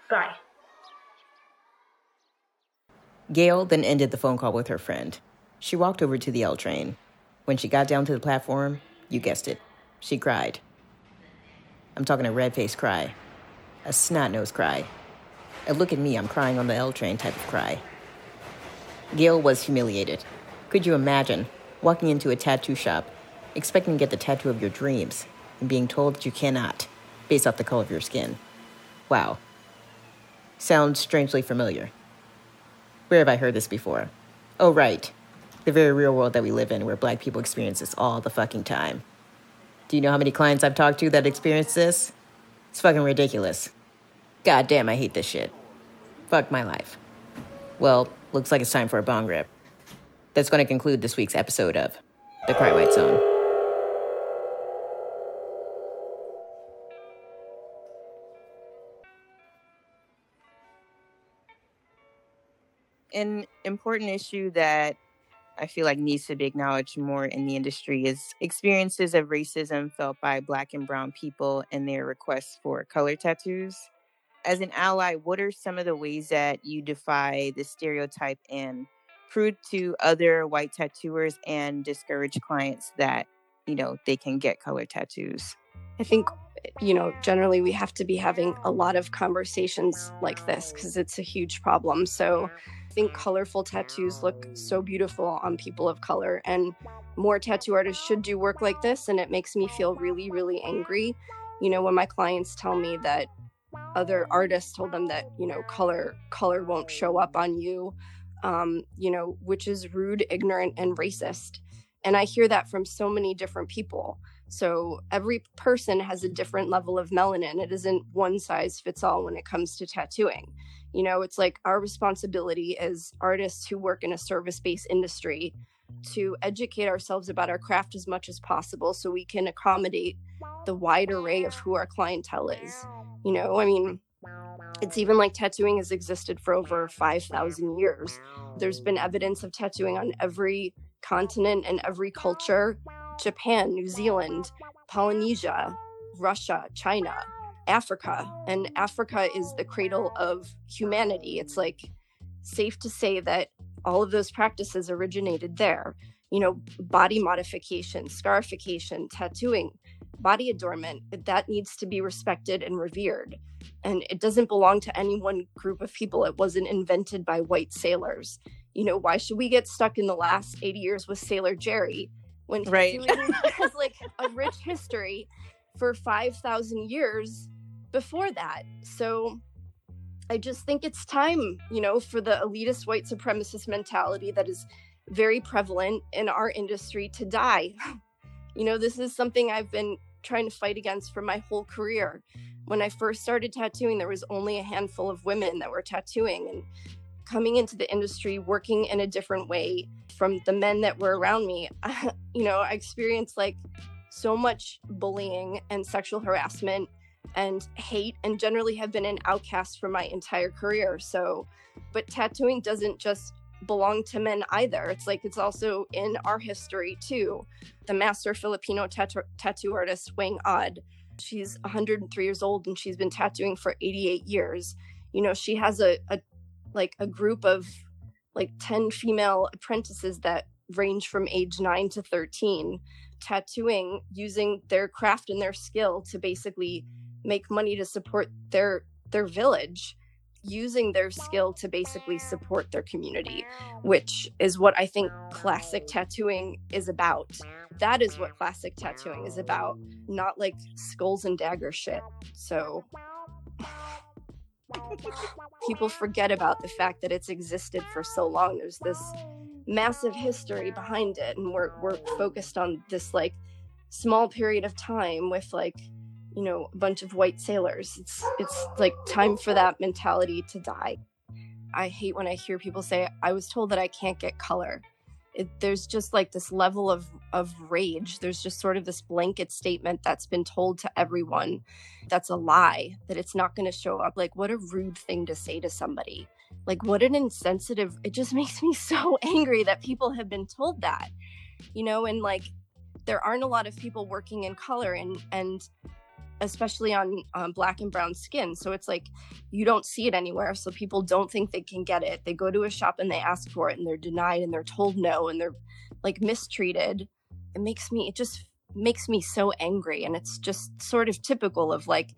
Bye. Gail then ended the phone call with her friend. She walked over to the L train. When she got down to the platform, you guessed it, she cried. I'm talking a red faced cry, a snot nosed cry, a look at me, I'm crying on the L train type of cry. Gail was humiliated. Could you imagine walking into a tattoo shop, expecting to get the tattoo of your dreams, and being told that you cannot, based off the color of your skin? Wow. Sounds strangely familiar. Where have I heard this before? Oh, right. The very real world that we live in, where black people experience this all the fucking time. Do you know how many clients I've talked to that experience this? It's fucking ridiculous. God damn, I hate this shit. Fuck my life. Well, looks like it's time for a bong rip. That's going to conclude this week's episode of The Cry White Zone. An important issue that I feel like needs to be acknowledged more in the industry is experiences of racism felt by Black and Brown people and their requests for color tattoos. As an ally, what are some of the ways that you defy the stereotype and prove to other white tattooers and discourage clients that, you know, they can get color tattoos? I think, eh, you know, generally we have to be having a lot of conversations like this because it's a huge problem. So think colorful tattoos look so beautiful on people of color, and more tattoo artists should do work like this. And it makes me feel really, really angry. You know, when my clients tell me that other artists told them that, you know, color color won't show up on you, um, you know, which is rude, ignorant, and racist. And I hear that from so many different people. So every person has a different level of melanin. It isn't one size fits all when it comes to tattooing. You know, it's like our responsibility as artists who work in a service based industry to educate ourselves about our craft as much as possible so we can accommodate the wide array of who our clientele is. You know, I mean, it's even like tattooing has existed for over 5,000 years. There's been evidence of tattooing on every continent and every culture Japan, New Zealand, Polynesia, Russia, China, Africa. And Africa is the cradle of humanity. It's like safe to say that all of those practices originated there. You know, body modification, scarification, tattooing, body adornment, that needs to be respected and revered. And it doesn't belong to any one group of people. It wasn't invented by white sailors. You know, why should we get stuck in the last 80 years with Sailor Jerry when right. *laughs* has like a rich history for 5,000 years before that? So I just think it's time, you know, for the elitist white supremacist mentality that is very prevalent in our industry to die. *laughs* you know, this is something I've been trying to fight against for my whole career. When I first started tattooing, there was only a handful of women that were tattooing. And coming into the industry, working in a different way from the men that were around me, *laughs* you know, I experienced like so much bullying and sexual harassment and hate and generally have been an outcast for my entire career. So, but tattooing doesn't just belong to men either. It's like it's also in our history too. The master Filipino tattoo, tattoo artist Whang-Od, she's 103 years old and she's been tattooing for 88 years. You know, she has a, a like a group of like 10 female apprentices that range from age 9 to 13 tattooing using their craft and their skill to basically make money to support their their village using their skill to basically support their community, which is what I think classic tattooing is about. That is what classic tattooing is about, not like skulls and dagger shit. So *sighs* people forget about the fact that it's existed for so long. There's this massive history behind it, and we're we're focused on this like small period of time with like you know a bunch of white sailors. It's it's like time for that mentality to die. I hate when i hear people say i was told that i can't get color. It, there's just like this level of of rage. There's just sort of this blanket statement that's been told to everyone that's a lie that it's not going to show up. Like what a rude thing to say to somebody like what an insensitive it just *laughs* makes me so angry that people have been told that you know and like there aren't a lot of people working in color and and especially on um, black and brown skin. So it's like you don't see it anywhere. So people don't think they can get it. They go to a shop and they ask for it and they're denied and they're told no and they're like mistreated. It makes me, it just makes me so angry. And it's just sort of typical of like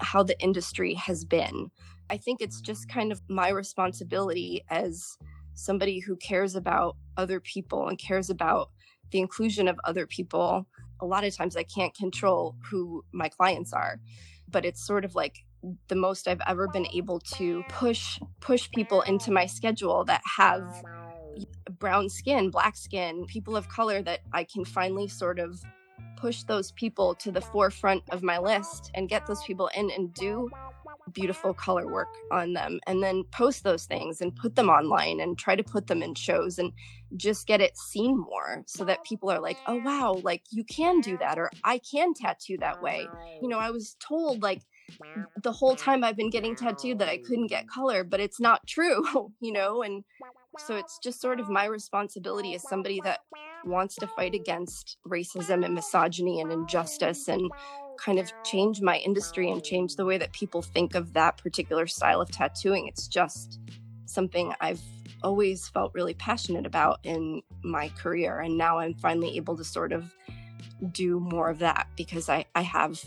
how the industry has been. I think it's just kind of my responsibility as somebody who cares about other people and cares about the inclusion of other people. A lot of times I can't control who my clients are, but it's sort of like the most I've ever been able to push push people into my schedule that have brown skin, black skin, people of color that I can finally sort of push those people to the forefront of my list and get those people in and do beautiful color work on them and then post those things and put them online and try to put them in shows and just get it seen more so that people are like, oh, wow, like you can do that or I can tattoo that way. You know, I was told like the whole time I've been getting tattooed that I couldn't get color, but it's not true, *laughs* you know, and so it's just sort of my responsibility as somebody that wants to fight against racism and misogyny and injustice and kind of change my industry and change the way that people think of that particular style of tattooing. It's just something I've always felt really passionate about in my career. And now I'm finally able to sort of do more of that because I, I have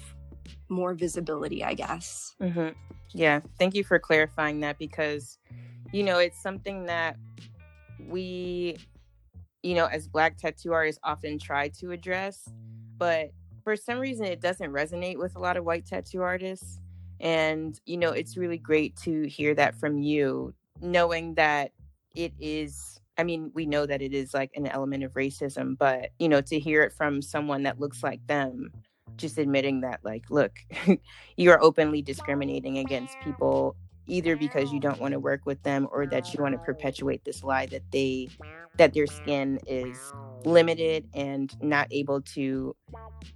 more visibility, I guess. Mm-hmm. Yeah. Thank you for clarifying that because, you know, it's something that we, you know, as Black tattoo artists often try to address, but for some reason it doesn't resonate with a lot of white tattoo artists. And, you know, it's really great to hear that from you, knowing that it is I mean, we know that it is like an element of racism, but you know, to hear it from someone that looks like them, just admitting that, like, look, *laughs* you are openly discriminating against people either because you don't want to work with them or that you want to perpetuate this lie that they that their skin is limited and not able to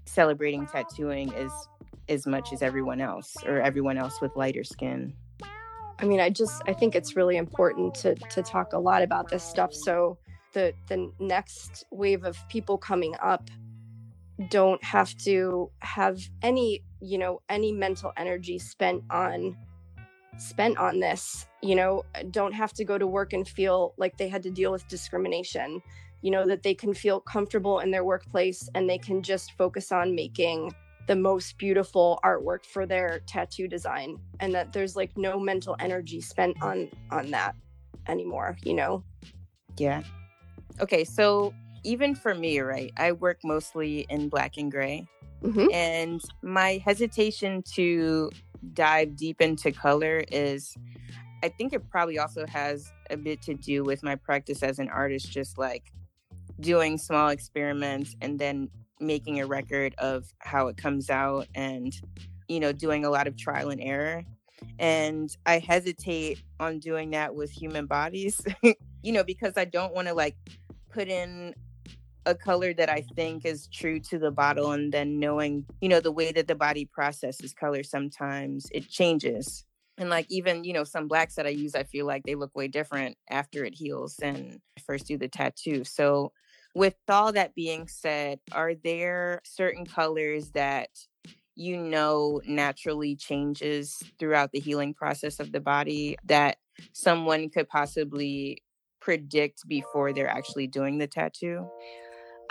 celebrating tattooing as as much as everyone else or everyone else with lighter skin. I mean, I just I think it's really important to to talk a lot about this stuff so the the next wave of people coming up don't have to have any, you know, any mental energy spent on spent on this, you know, don't have to go to work and feel like they had to deal with discrimination. You know, that they can feel comfortable in their workplace and they can just focus on making the most beautiful artwork for their tattoo design and that there's like no mental energy spent on on that anymore you know yeah okay so even for me right i work mostly in black and gray mm-hmm. and my hesitation to dive deep into color is i think it probably also has a bit to do with my practice as an artist just like doing small experiments and then making a record of how it comes out and you know doing a lot of trial and error. And i hesitate on doing that with human bodies *laughs* you know because i don't want to like put in a color that i think is true to the bottle and then knowing you know the way that the body processes color sometimes it changes and like even you know some blacks that i use i feel like they look way different after it heals and first do the tattoo so with all that being said, are there certain colors that you know naturally changes throughout the healing process of the body that someone could possibly predict before they're actually doing the tattoo?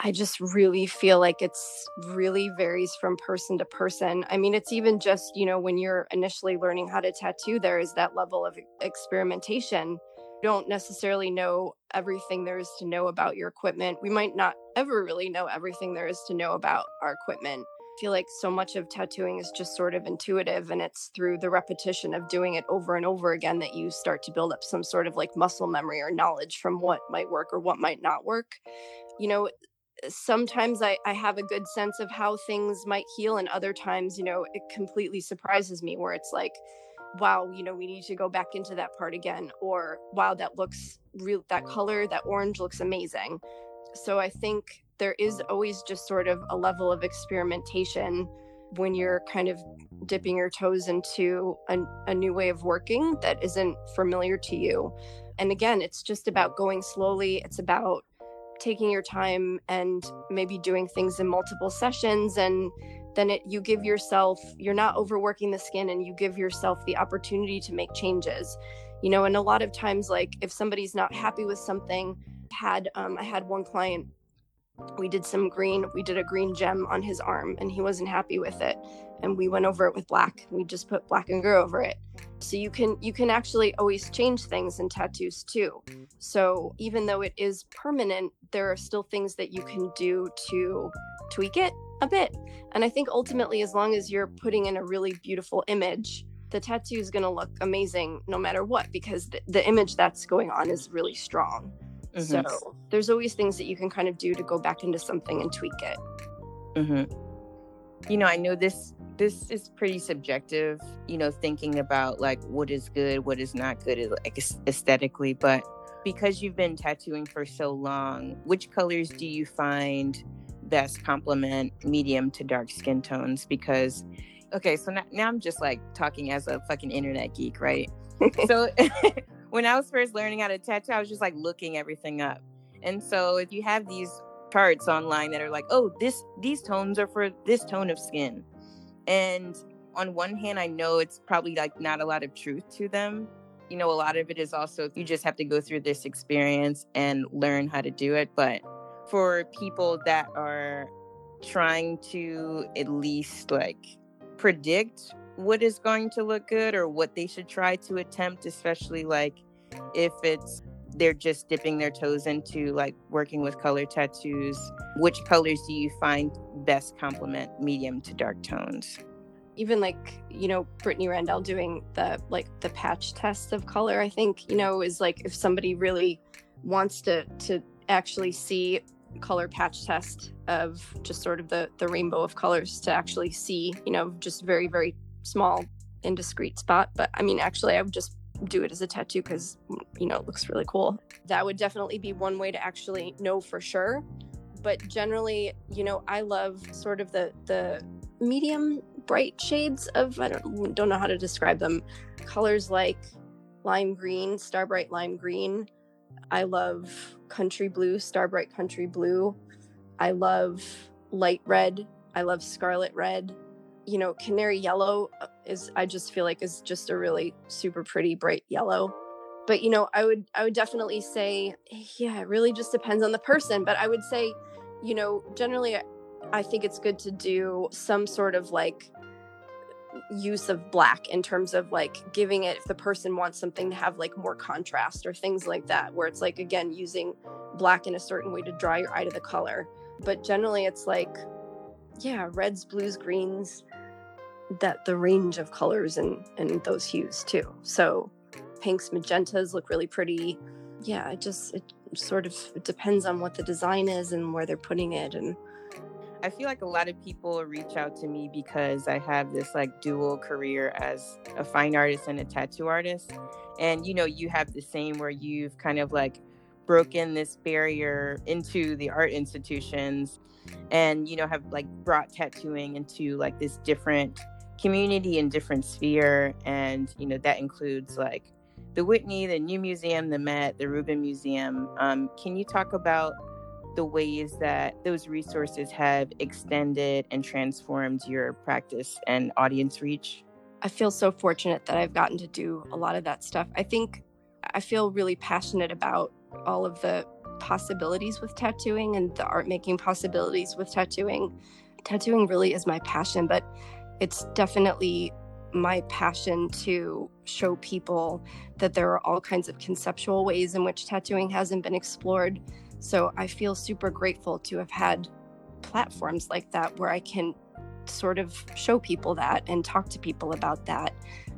I just really feel like it's really varies from person to person. I mean, it's even just, you know, when you're initially learning how to tattoo, there is that level of experimentation don't necessarily know everything there is to know about your equipment. We might not ever really know everything there is to know about our equipment. I feel like so much of tattooing is just sort of intuitive, and it's through the repetition of doing it over and over again that you start to build up some sort of like muscle memory or knowledge from what might work or what might not work. You know, sometimes I, I have a good sense of how things might heal, and other times, you know, it completely surprises me where it's like, wow, you know, we need to go back into that part again, or wow, that looks real, that color, that orange looks amazing. So I think there is always just sort of a level of experimentation when you're kind of dipping your toes into a, a new way of working that isn't familiar to you. And again, it's just about going slowly. It's about taking your time and maybe doing things in multiple sessions and then it you give yourself you're not overworking the skin and you give yourself the opportunity to make changes. You know and a lot of times like if somebody's not happy with something had um, i had one client we did some green we did a green gem on his arm and he wasn't happy with it and we went over it with black. We just put black and gray over it. So you can you can actually always change things in tattoos too. So even though it is permanent there are still things that you can do to tweak it a bit. And i think ultimately as long as you're putting in a really beautiful image the tattoo is going to look amazing no matter what because the, the image that's going on is really strong Mm-hmm. So there's always things that you can kind of do to go back into something and tweak it. Mm-hmm. You know, I know this this is pretty subjective. You know, thinking about like what is good, what is not good, like aesthetically. But because you've been tattooing for so long, which colors do you find best complement medium to dark skin tones? Because okay, so now, now I'm just like talking as a fucking internet geek, right? *laughs* so *laughs* when I was first learning how to tattoo, I was just like looking everything up. And so if you have these charts online that are like, oh, this these tones are for this tone of skin. And on one hand, I know it's probably like not a lot of truth to them. you know, a lot of it is also you just have to go through this experience and learn how to do it. But for people that are trying to at least like predict what is going to look good or what they should try to attempt, especially like if it's they're just dipping their toes into like working with color tattoos. Which colors do you find best complement medium to dark tones? Even like, you know, Brittany Randall doing the like the patch test of color, I think, you mm-hmm. know, is like if somebody really wants to to actually see color patch test of just sort of the the rainbow of colors to actually see, you know, just very, very small indiscreet spot. But I mean actually I would just do it as a tattoo because you know it looks really cool. That would definitely be one way to actually know for sure. But generally you know i love sort of the the medium bright shades of i don't don't know how to describe them colors like lime green Starbrite lime green. I love country blue Starbrite country blue. I love light red. I love scarlet red you know, canary yellow uh, is I just feel like is just a really super pretty bright yellow. But you know, I would I would definitely say yeah, it really just depends on the person, but I would say, you know, generally I think it's good to do some sort of like use of black in terms of like giving it if the person wants something to have like more contrast or things like that where it's like again using black in a certain way to draw your eye to the color but generally it's like yeah reds blues greens that the range of colors and and those hues too. So pinks, magentas look really pretty. Yeah, it just it sort of depends on what the design is and where they're putting it and I feel like a lot of people reach out to me because I have this like dual career as a fine artist and a tattoo artist. And you know, you have the same where you've kind of like broken this barrier into the art institutions and you know have like brought tattooing into like this different community and different sphere and you know that includes like the whitney the new museum the met the rubin museum. Um, can you talk about the ways that those resources have extended and transformed your practice and audience reach? I feel so fortunate that i've gotten to do a lot of that stuff. I think i feel really passionate about all of the possibilities with tattooing and the art making possibilities with tattooing. Tattooing really is my passion but it's definitely my passion to show people that there are all kinds of conceptual ways in which tattooing hasn't been explored. So I feel super grateful to have had platforms like that where I can sort of show people that and talk to people about that.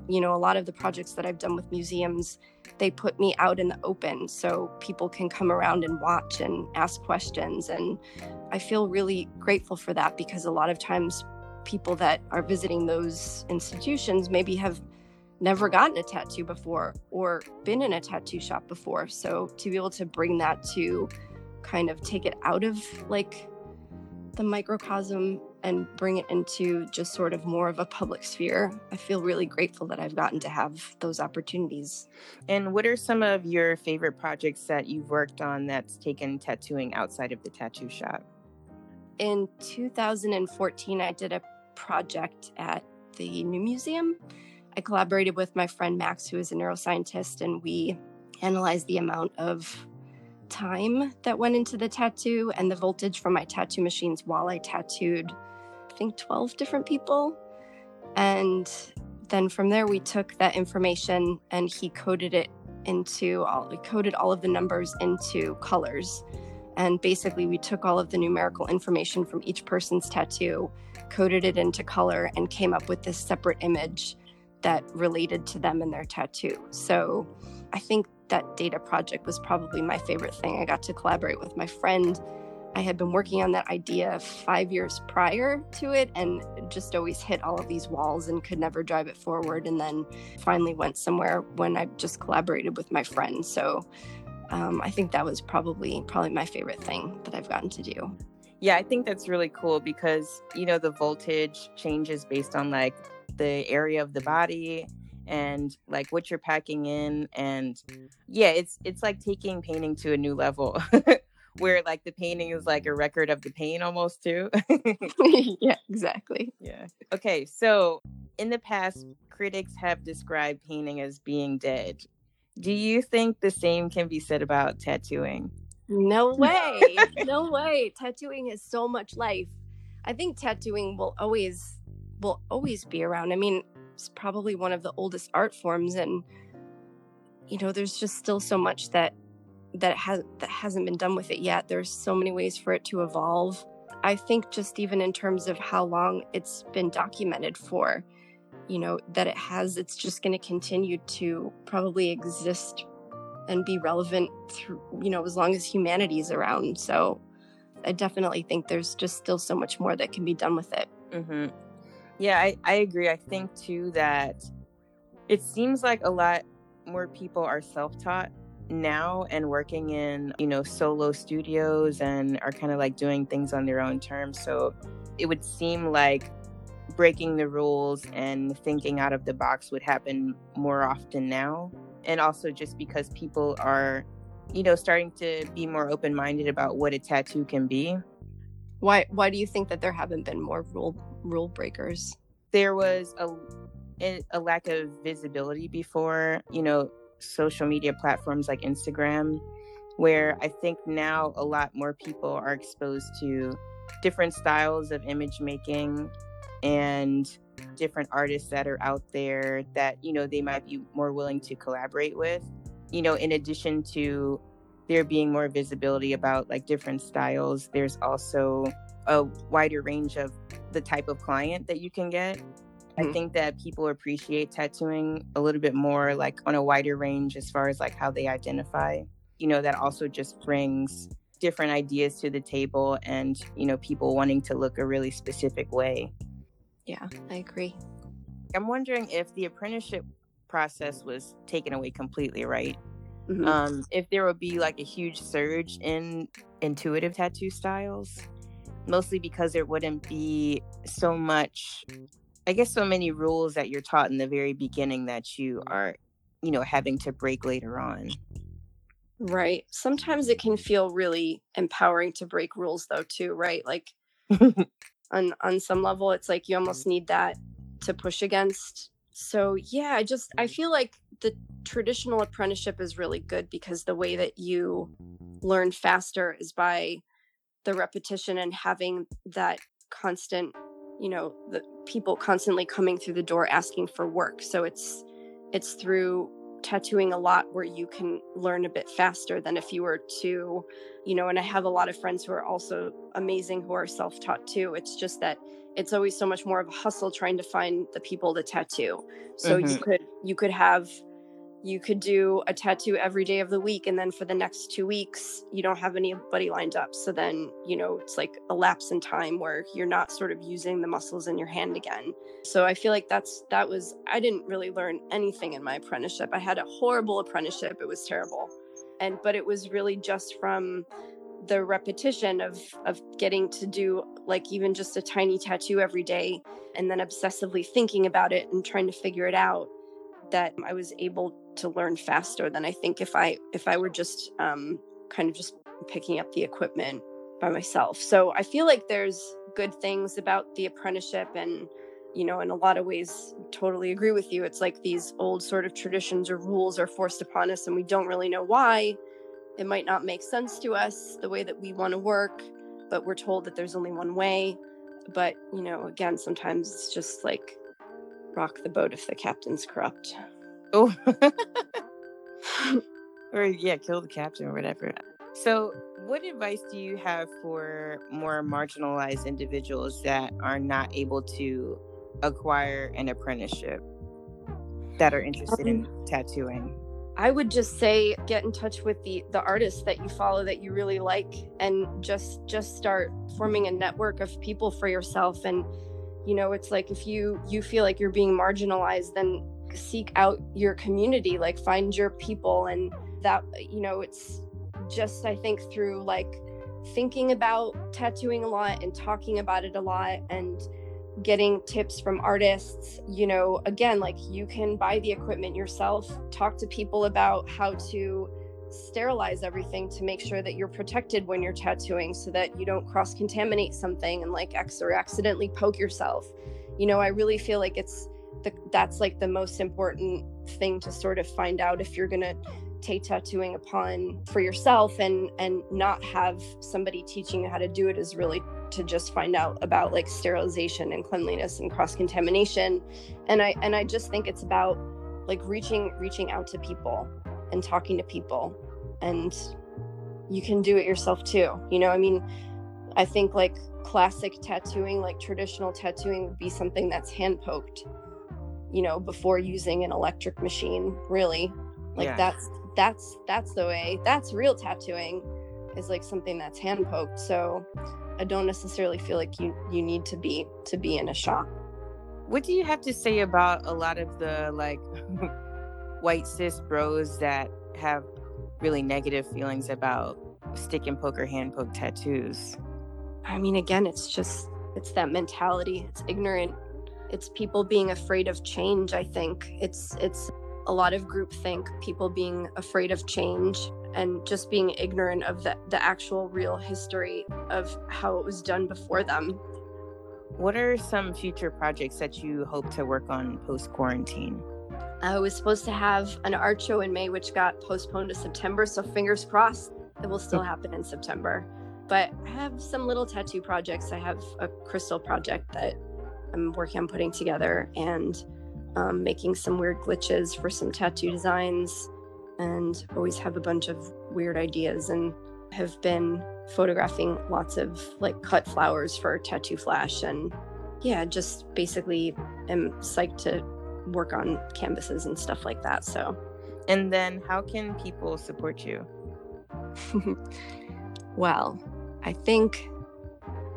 You know, a lot of the projects that I've done with museums, they put me out in the open so people can come around and watch and ask questions. And I feel really grateful for that because a lot of times people that are visiting those institutions maybe have never gotten a tattoo before or been in a tattoo shop before. So to be able to bring that to kind of take it out of like the microcosm and bring it into just sort of more of a public sphere. I feel really grateful that I've gotten to have those opportunities. And what are some of your favorite projects that you've worked on that's taken tattooing outside of the tattoo shop? In 2014, I did a project at the New Museum. I collaborated with my friend Max, who is a neuroscientist, and we analyzed the amount of time that went into the tattoo and the voltage from my tattoo machines while I tattooed, I think, 12 different people. And then from there, we took that information and he coded it into all, we coded all of the numbers into colors. And basically, we took all of the numerical information from each person's tattoo coded it into color, and came up with this separate image that related to them and their tattoo. So I think that data project was probably my favorite thing. I got to collaborate with my friend. I had been working on that idea five years prior to it and just always hit all of these walls and could never drive it forward. And then finally went somewhere when I just collaborated with my friend. So um, I think that was probably probably my favorite thing that I've gotten to do. Yeah, I think that's really cool because, you know, the voltage changes based on like the area of the body and like what you're packing in and yeah, it's it's like taking painting to a new level. *laughs* where like the painting is like a record of the pain almost too. *laughs* *laughs* yeah, exactly. Yeah. Okay, so in the past critics have described painting as being dead. Do you think the same can be said about tattooing? No *laughs* way. no way. Tattooing is so much life. I think tattooing will always will always be around. I mean, it's probably one of the oldest art forms and you know, there's just still so much that that has that hasn't been done with it yet. There's so many ways for it to evolve. I think just even in terms of how long it's been documented for, you know, that it has it's just going to continue to probably exist and be relevant through, you know, as long as humanity is around. So I definitely think there's just still so much more that can be done with it. Mm-hmm. Yeah, I, I agree. I think too that it seems like a lot more people are self taught now and working in, you know, solo studios and are kind of like doing things on their own terms. So it would seem like breaking the rules and thinking out of the box would happen more often now. And also just because people are, you know, starting to be more open minded about what a tattoo can be. Why why do you think that there haven't been more rule rule breakers? There was a a lack of visibility before, you know, social media platforms like Instagram, where I think now a lot more people are exposed to different styles of image making and different artists that are out there that, you know, they might be more willing to collaborate with. You know, in addition to there being more visibility about like different styles, there's also a wider range of the type of client that you can get. I mm-hmm. think that people appreciate tattooing a little bit more, like on a wider range as far as like how they identify. You know, that also just brings different ideas to the table and, you know, people wanting to look a really specific way. Yeah, I agree. I'm wondering if the apprenticeship process was taken away completely, right? Mm-hmm. Um, if there would be like a huge surge in intuitive tattoo styles, mostly because there wouldn't be so much I guess so many rules that you're taught in the very beginning that you are, you know, having to break later on. Right. Sometimes it can feel really empowering to break rules though too, right? Like *laughs* *laughs* on on some level it's like you almost mm-hmm. need that to push against. So, yeah, I just I mm-hmm. feel like the traditional apprenticeship is really good because the way that you learn faster is by the repetition and having that constant you know the people constantly coming through the door asking for work. So it's it's through tattooing a lot where you can learn a bit faster than if you were to you know and i have a lot of friends who are also amazing who are self-taught too it's just that it's always so much more of a hustle trying to find the people to tattoo so mm-hmm. you could you could have you could do a tattoo every day of the week and then for the next two weeks you don't have anybody lined up. So then you know it's like a lapse in time where you're not sort of using the muscles in your hand again. So i feel like that's that was i didn't really learn anything in my apprenticeship. I had a horrible apprenticeship. It was terrible. And but it was really just from the repetition of of getting to do like even just a tiny tattoo every day and then obsessively thinking about it and trying to figure it out that I was able to learn faster than I think if I if I were just um, kind of just picking up the equipment by myself. So I feel like there's good things about the apprenticeship and you know in a lot of ways totally agree with you it's like these old sort of traditions or rules are forced upon us and we don't really know why it might not make sense to us the way that we want to work but we're told that there's only one way but you know again sometimes it's just like rock the boat if the captain's corrupt. Oh. *laughs* or yeah, kill the captain or whatever. So, what advice do you have for more marginalized individuals that are not able to acquire an apprenticeship that are interested um, in tattooing? I would just say get in touch with the the artists that you follow that you really like and just just start forming a network of people for yourself and you know it's like if you you feel like you're being marginalized then seek out your community like find your people and that you know it's just i think through like thinking about tattooing a lot and talking about it a lot and getting tips from artists you know again like you can buy the equipment yourself talk to people about how to sterilize everything to make sure that you're protected when you're tattooing so that you don't cross contaminate something and like X or accidentally poke yourself. You know, I really feel like it's the, that's like the most important thing to sort of find out if you're going to take tattooing upon for yourself and and not have somebody teaching you how to do it is really to just find out about like sterilization and cleanliness and cross contamination and i and i just think it's about like reaching reaching out to people and talking to people. And you can do it yourself too you know i mean i think like classic tattooing like traditional tattooing would be something that's hand poked you know before using an electric machine really. Like yeah. that's that's that's the way that's real tattooing is like something that's hand poked so i don't necessarily feel like you you need to be to be in a shop. What do you have to say about a lot of the like *laughs* white cis bros that have really negative feelings about stick and poke or hand poke tattoos? I mean again it's just it's that mentality. It's ignorant it's people being afraid of change i think it's it's a lot of groupthink, people being afraid of change and just being ignorant of the, the actual real history of how it was done before them. What are some future projects that you hope to work on post quarantine? I was supposed to have an art show in May, which got postponed to September. So fingers crossed it will still mm. happen in September. But I have some little tattoo projects. I have a crystal project that I'm working on putting together and um, making some weird glitches for some tattoo designs, and always have a bunch of weird ideas and have been photographing lots of like cut flowers for Tattoo Flash. And yeah, just basically am psyched to work on canvases and stuff like that. So, and then how can people support you? *laughs* well, I think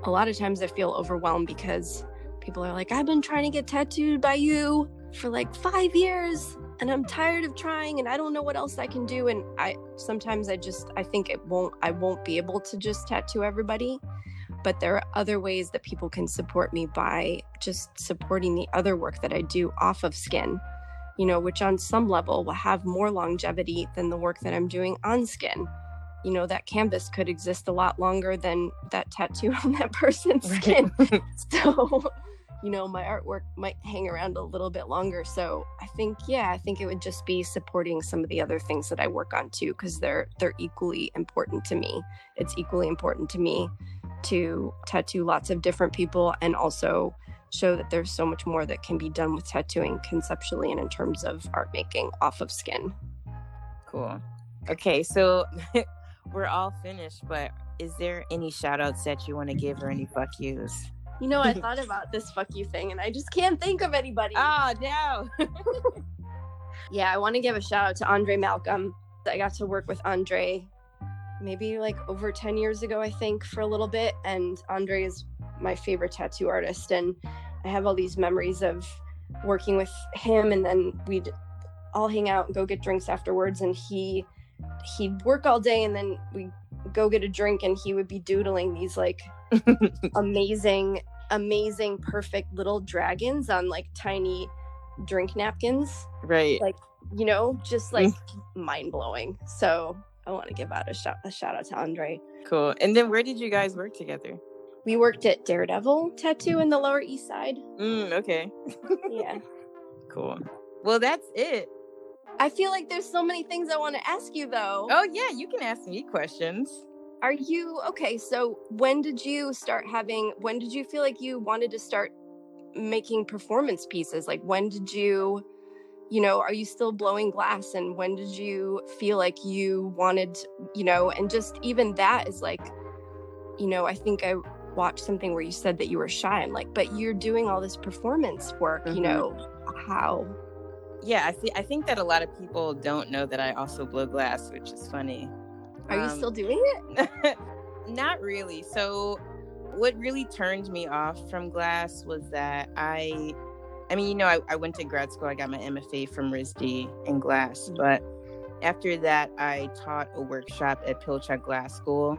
a lot of times I feel overwhelmed because people are like, I've been trying to get tattooed by you for like five years and I'm tired of trying and I don't know what else I can do. And I sometimes I just I think it won't I won't be able to just tattoo everybody. But there are other ways that people can support me by just supporting the other work that I do off of skin, you know, which on some level will have more longevity than the work that I'm doing on skin. You know, that canvas could exist a lot longer than that tattoo *laughs* on that person's skin. *laughs* so you know, my artwork might hang around a little bit longer. So I think, yeah, I think it would just be supporting some of the other things that I work on too, because they're they're equally important to me. It's equally important to me to tattoo lots of different people and also show that there's so much more that can be done with tattooing conceptually and in terms of art making off of skin. Cool. Okay, so *laughs* we're all finished, but is there any shout outs that you want to give or any fuck yous? You know, I *laughs* thought about this fuck you thing and I just can't think of anybody. Oh, no. *laughs* yeah, I want to give a shout out to Andre Malcolm. I got to work with Andre maybe like over 10 years ago, I think, for a little bit. And Andre is my favorite tattoo artist. And I have all these memories of working with him. And then we'd all hang out and go get drinks afterwards. And he, he'd work all day and then we go get a drink and he would be doodling these like *laughs* amazing, amazing, perfect little dragons on like tiny drink napkins. Right. Like, you know, just like *laughs* mind blowing. So I want to give out a shout a shout out to Andre. Cool. And then where did you guys work together? We worked at Daredevil Tattoo in the Lower East Side. Mm, okay. yeah. *laughs* Cool. Well, that's it. I feel like there's so many things I want to ask you though. Oh yeah, you can ask me questions. Are you okay? So when did you start having when did you feel like you wanted to start making performance pieces? Like when did you you know, are you still blowing glass and when did you feel like you wanted, you know, and just even that is like you know, I think I watched something where you said that you were shy. I'm like, but you're doing all this performance work, mm-hmm. you know, how yeah, I think I think that a lot of people don't know that I also blow glass, which is funny. Are um, you still doing it? *laughs* not really. So, what really turned me off from glass was that I, I mean, you know, I, I went to grad school. I got my MFA from RISD in glass, mm-hmm. but after that, I taught a workshop at Pilchuck Glass School,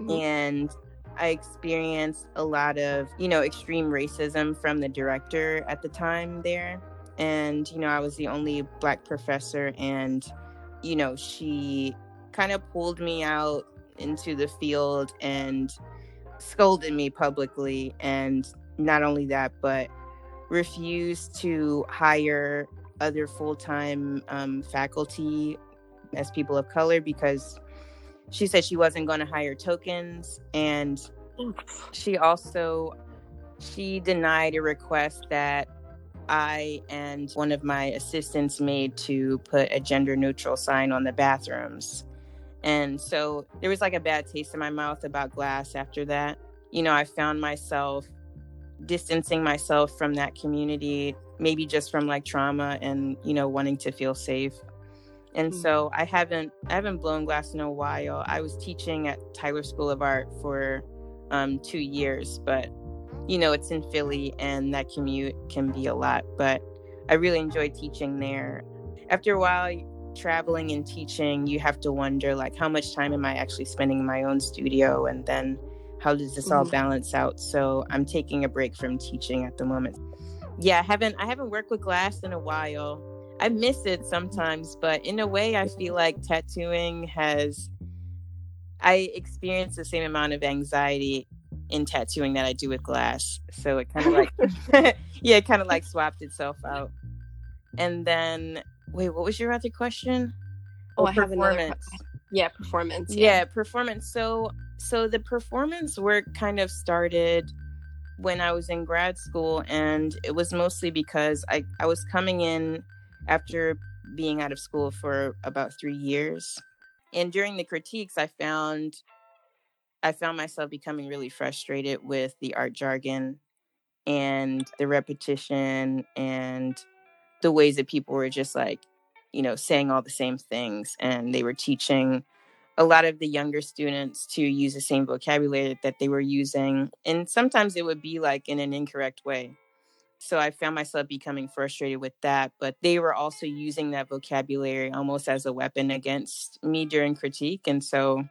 mm-hmm. and I experienced a lot of, you know, extreme racism from the director at the time there and you know i was the only black professor and you know she kind of pulled me out into the field and scolded me publicly and not only that but refused to hire other full time um, faculty as people of color because she said she wasn't going to hire tokens and she also she denied a request that I and one of my assistants made to put a gender neutral sign on the bathrooms. And so there was like a bad taste in my mouth about glass after that. You know, I found myself distancing myself from that community, maybe just from like trauma and, you know, wanting to feel safe. And mm-hmm. so I haven't I haven't blown glass in a while. I was teaching at Tyler School of Art for um, two years, but you know it's in Philly and that commute can be a lot. But I really enjoy teaching there. After a while, traveling and teaching, you have to wonder like how much time am I actually spending in my own studio, and then how does this all mm-hmm. balance out? So I'm taking a break from teaching at the moment. Yeah, I haven't I haven't worked with glass in a while. I miss it sometimes, but in a way, I feel like tattooing has. I experience the same amount of anxiety in tattooing that I do with glass, so it kind of like, *laughs* *laughs* yeah, it kind of like swapped itself out. And then, wait, what was your other question? Oh, oh I have another. Yeah, performance. Yeah. yeah, performance. So, so the performance work kind of started when I was in grad school, and it was mostly because I I was coming in after being out of school for about three years. And during the critiques, I found I found myself becoming really frustrated with the art jargon and the repetition and the ways that people were just like, you know, saying all the same things. And they were teaching a lot of the younger students to use the same vocabulary that they were using. And sometimes it would be like in an incorrect way. So I found myself becoming frustrated with that. But they were also using that vocabulary almost as a weapon against me during critique. And so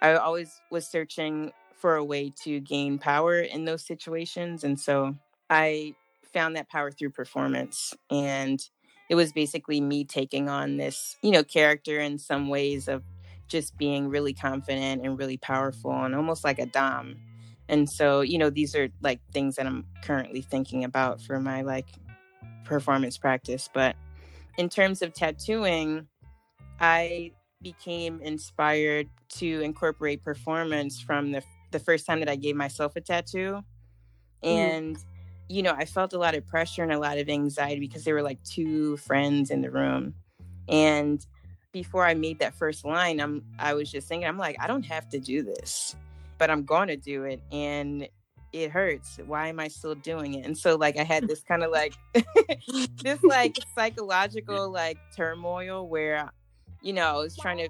I always was searching for a way to gain power in those situations. And so I found that power through performance. And it was basically me taking on this, you know, character in some ways of just being really confident and really powerful and almost like a Dom and so you know these are like things that i'm currently thinking about for my like performance practice but in terms of tattooing i became inspired to incorporate performance from the the first time that i gave myself a tattoo mm-hmm. and mm. you know i felt a lot of pressure and a lot of anxiety because there were like two friends in the room and before i made that first line i'm i was just thinking i'm like i don't have to do this but I'm going to do it. And it hurts. Why am I still doing it? And so like I had this kind of like *laughs* this like *laughs* psychological like turmoil where you know, I was trying to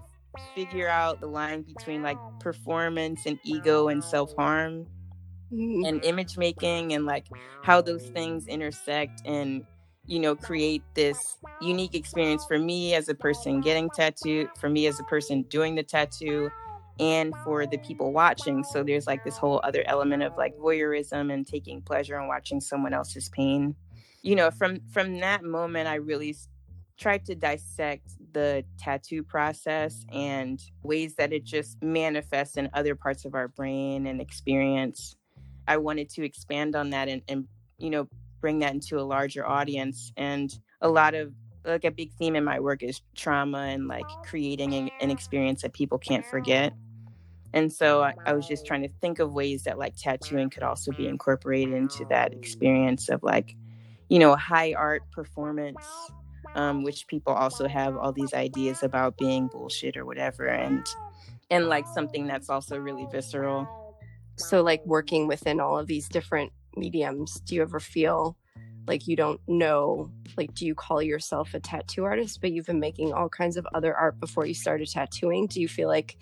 figure out the line between like performance and ego and self-harm mm-hmm. and image making and like how those things intersect and you know create this unique experience for me as a person getting tattooed for me as a person doing the tattoo and for the people watching. So there's like this whole other element of like voyeurism and taking pleasure in watching someone else's pain. You know, from from that moment I really tried to dissect the tattoo process mm-hmm. and ways that it just manifests in other parts of our brain and experience. I wanted to expand on that and, and you know, bring that into a larger audience. And a lot of like a big theme in my work is trauma and like creating an, an experience that people can't forget. And so I, I, was just trying to think of ways that like tattooing could also be incorporated into that experience of like, you know, high art performance, um, which people also have all these ideas about being bullshit or whatever, and and like something that's also really visceral. So like working within all of these different mediums, do you ever feel like you don't know like do you call yourself a tattoo artist but you've been making all kinds of other art before you started tattooing do you feel like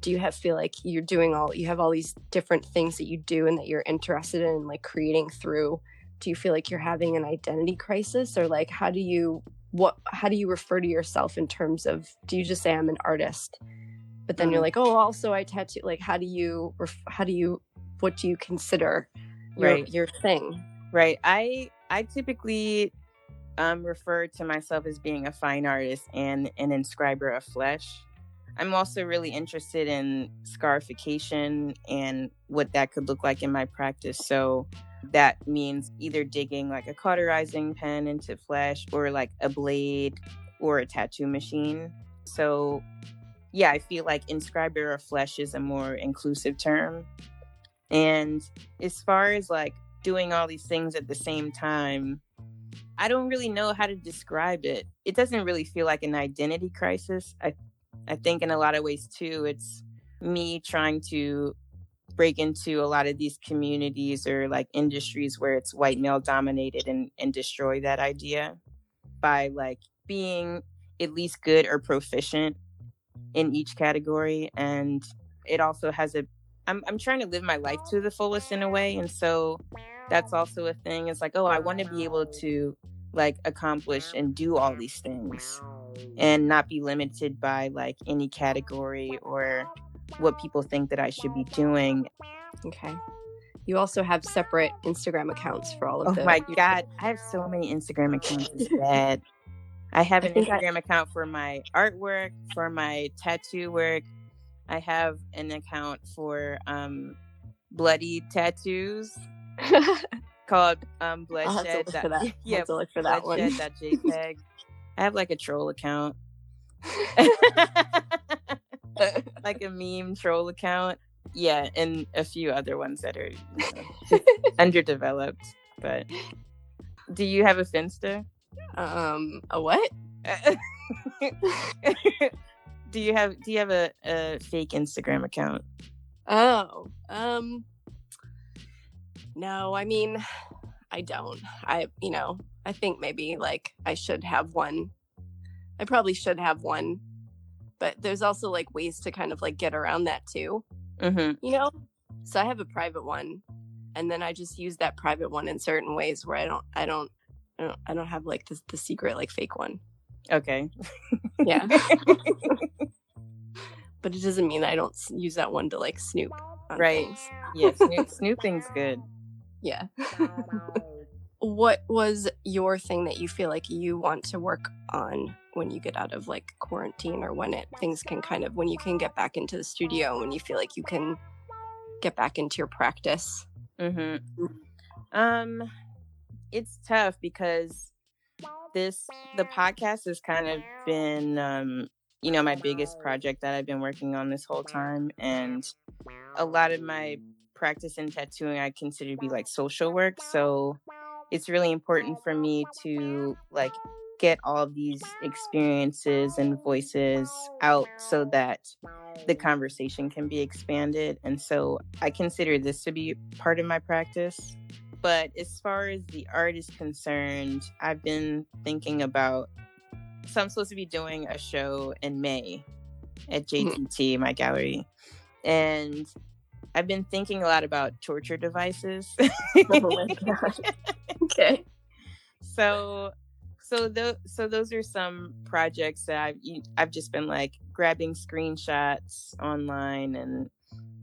do you have feel like you're doing all you have all these different things that you do and that you're interested in like creating through do you feel like you're having an identity crisis or like how do you what how do you refer to yourself in terms of do you just say i'm an artist but then you're mm. like oh also i tattoo like how do you how do you what do you consider your, right. your thing right i i typically um refer to myself as being a fine artist and an inscriber of flesh I'm also really interested in scarification and what that could look like in my practice. So that means either digging like a cauterizing pen into flesh or like a blade or a tattoo machine. So, yeah, I feel like inscriber of flesh is a more inclusive term. And as far as like doing all these things at the same time, I don't really know how to describe it. It doesn't really feel like an identity crisis. I I think in a lot of ways too, it's me trying to break into a lot of these communities or like industries where it's white male dominated and, and destroy that idea by like being at least good or proficient in each category and it also has a I'm, I'm trying to live my life to the fullest in a way and so that's also a thing it's like oh i want to be able to like accomplish and do all these things and not be limited by like any category or what people think that I should be doing. Okay. You also have separate Instagram accounts for all of them. oh my god, I have so many Instagram accounts. It's *laughs* bad. I have an Instagram I... account for my artwork, for my tattoo work. I have an account for um, bloody tattoos *laughs* called um, bloodshed. That, that. Yeah, look for that bloodshed. one. *laughs* JPEG. I have like a troll account. *laughs* like a meme troll account. Yeah, and a few other ones that are you know, *laughs* underdeveloped. But do you have a Finsta? Um, a what? *laughs* do you have do you have a, a fake Instagram account? Oh, um, no. I mean, I don't. I you know I think maybe like I should have one. I probably should have one but there's also like ways to kind of like get around that too. Mm-hmm. You know, so I have a private one, and then I just use that private one in certain ways where I don't, I don't, I don't, I don't have like the the secret like fake one. Okay. yeah. *laughs* but it doesn't mean I don't use that one to like snoop. right. Things. Yeah. Snoop, *laughs* snooping's good. Yeah. *laughs* what was your thing that you feel like you want to work on when you get out of like quarantine or when it things can kind of when you can get back into the studio when you feel like you can get back into your practice mm-hmm. um it's tough because this the podcast has kind of been um you know my biggest project that i've been working on this whole time and a lot of my practice in tattooing i consider to be like social work so it's really important for me to like get all these experiences and voices out so that the conversation can be expanded. And so I consider this to be part of my practice. But as far as the art is concerned, I've been thinking about. So I'm supposed to be doing a show in May at JTT, mm-hmm. my gallery. And I've been thinking a lot about torture devices. oh *laughs* okay. So so those so those are some projects that I've I've just been like grabbing screenshots online and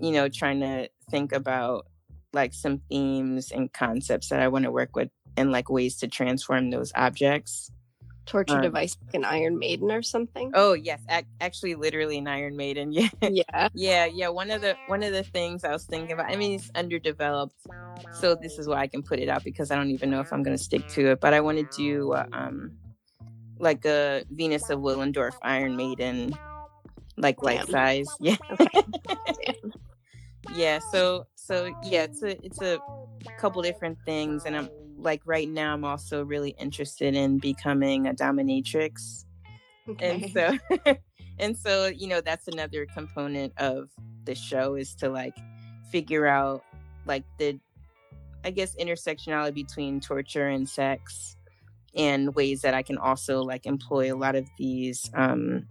you know trying to think about like some themes and concepts that I want to work with and like ways to transform those objects torture um, device like an Iron Maiden or something? Oh yes, ac- actually, literally an Iron Maiden. *laughs* Yeah, yeah, yeah, yeah. One of the one of the things I was thinking about. I mean, it's underdeveloped, so this is why I can put it out because I don't even know if I'm going to stick to it. But I want to do uh, um like a Venus of Willendorf Iron Maiden, like life size. *laughs* Yeah. yeah. So so yeah, it's a it's a couple different things, and I'm like right now i'm also really interested in becoming a dominatrix. Okay. and so *laughs* and so you know that's another component of the show is to like figure out like the i guess intersectionality between torture and sex and ways that i can also like employ a lot of these um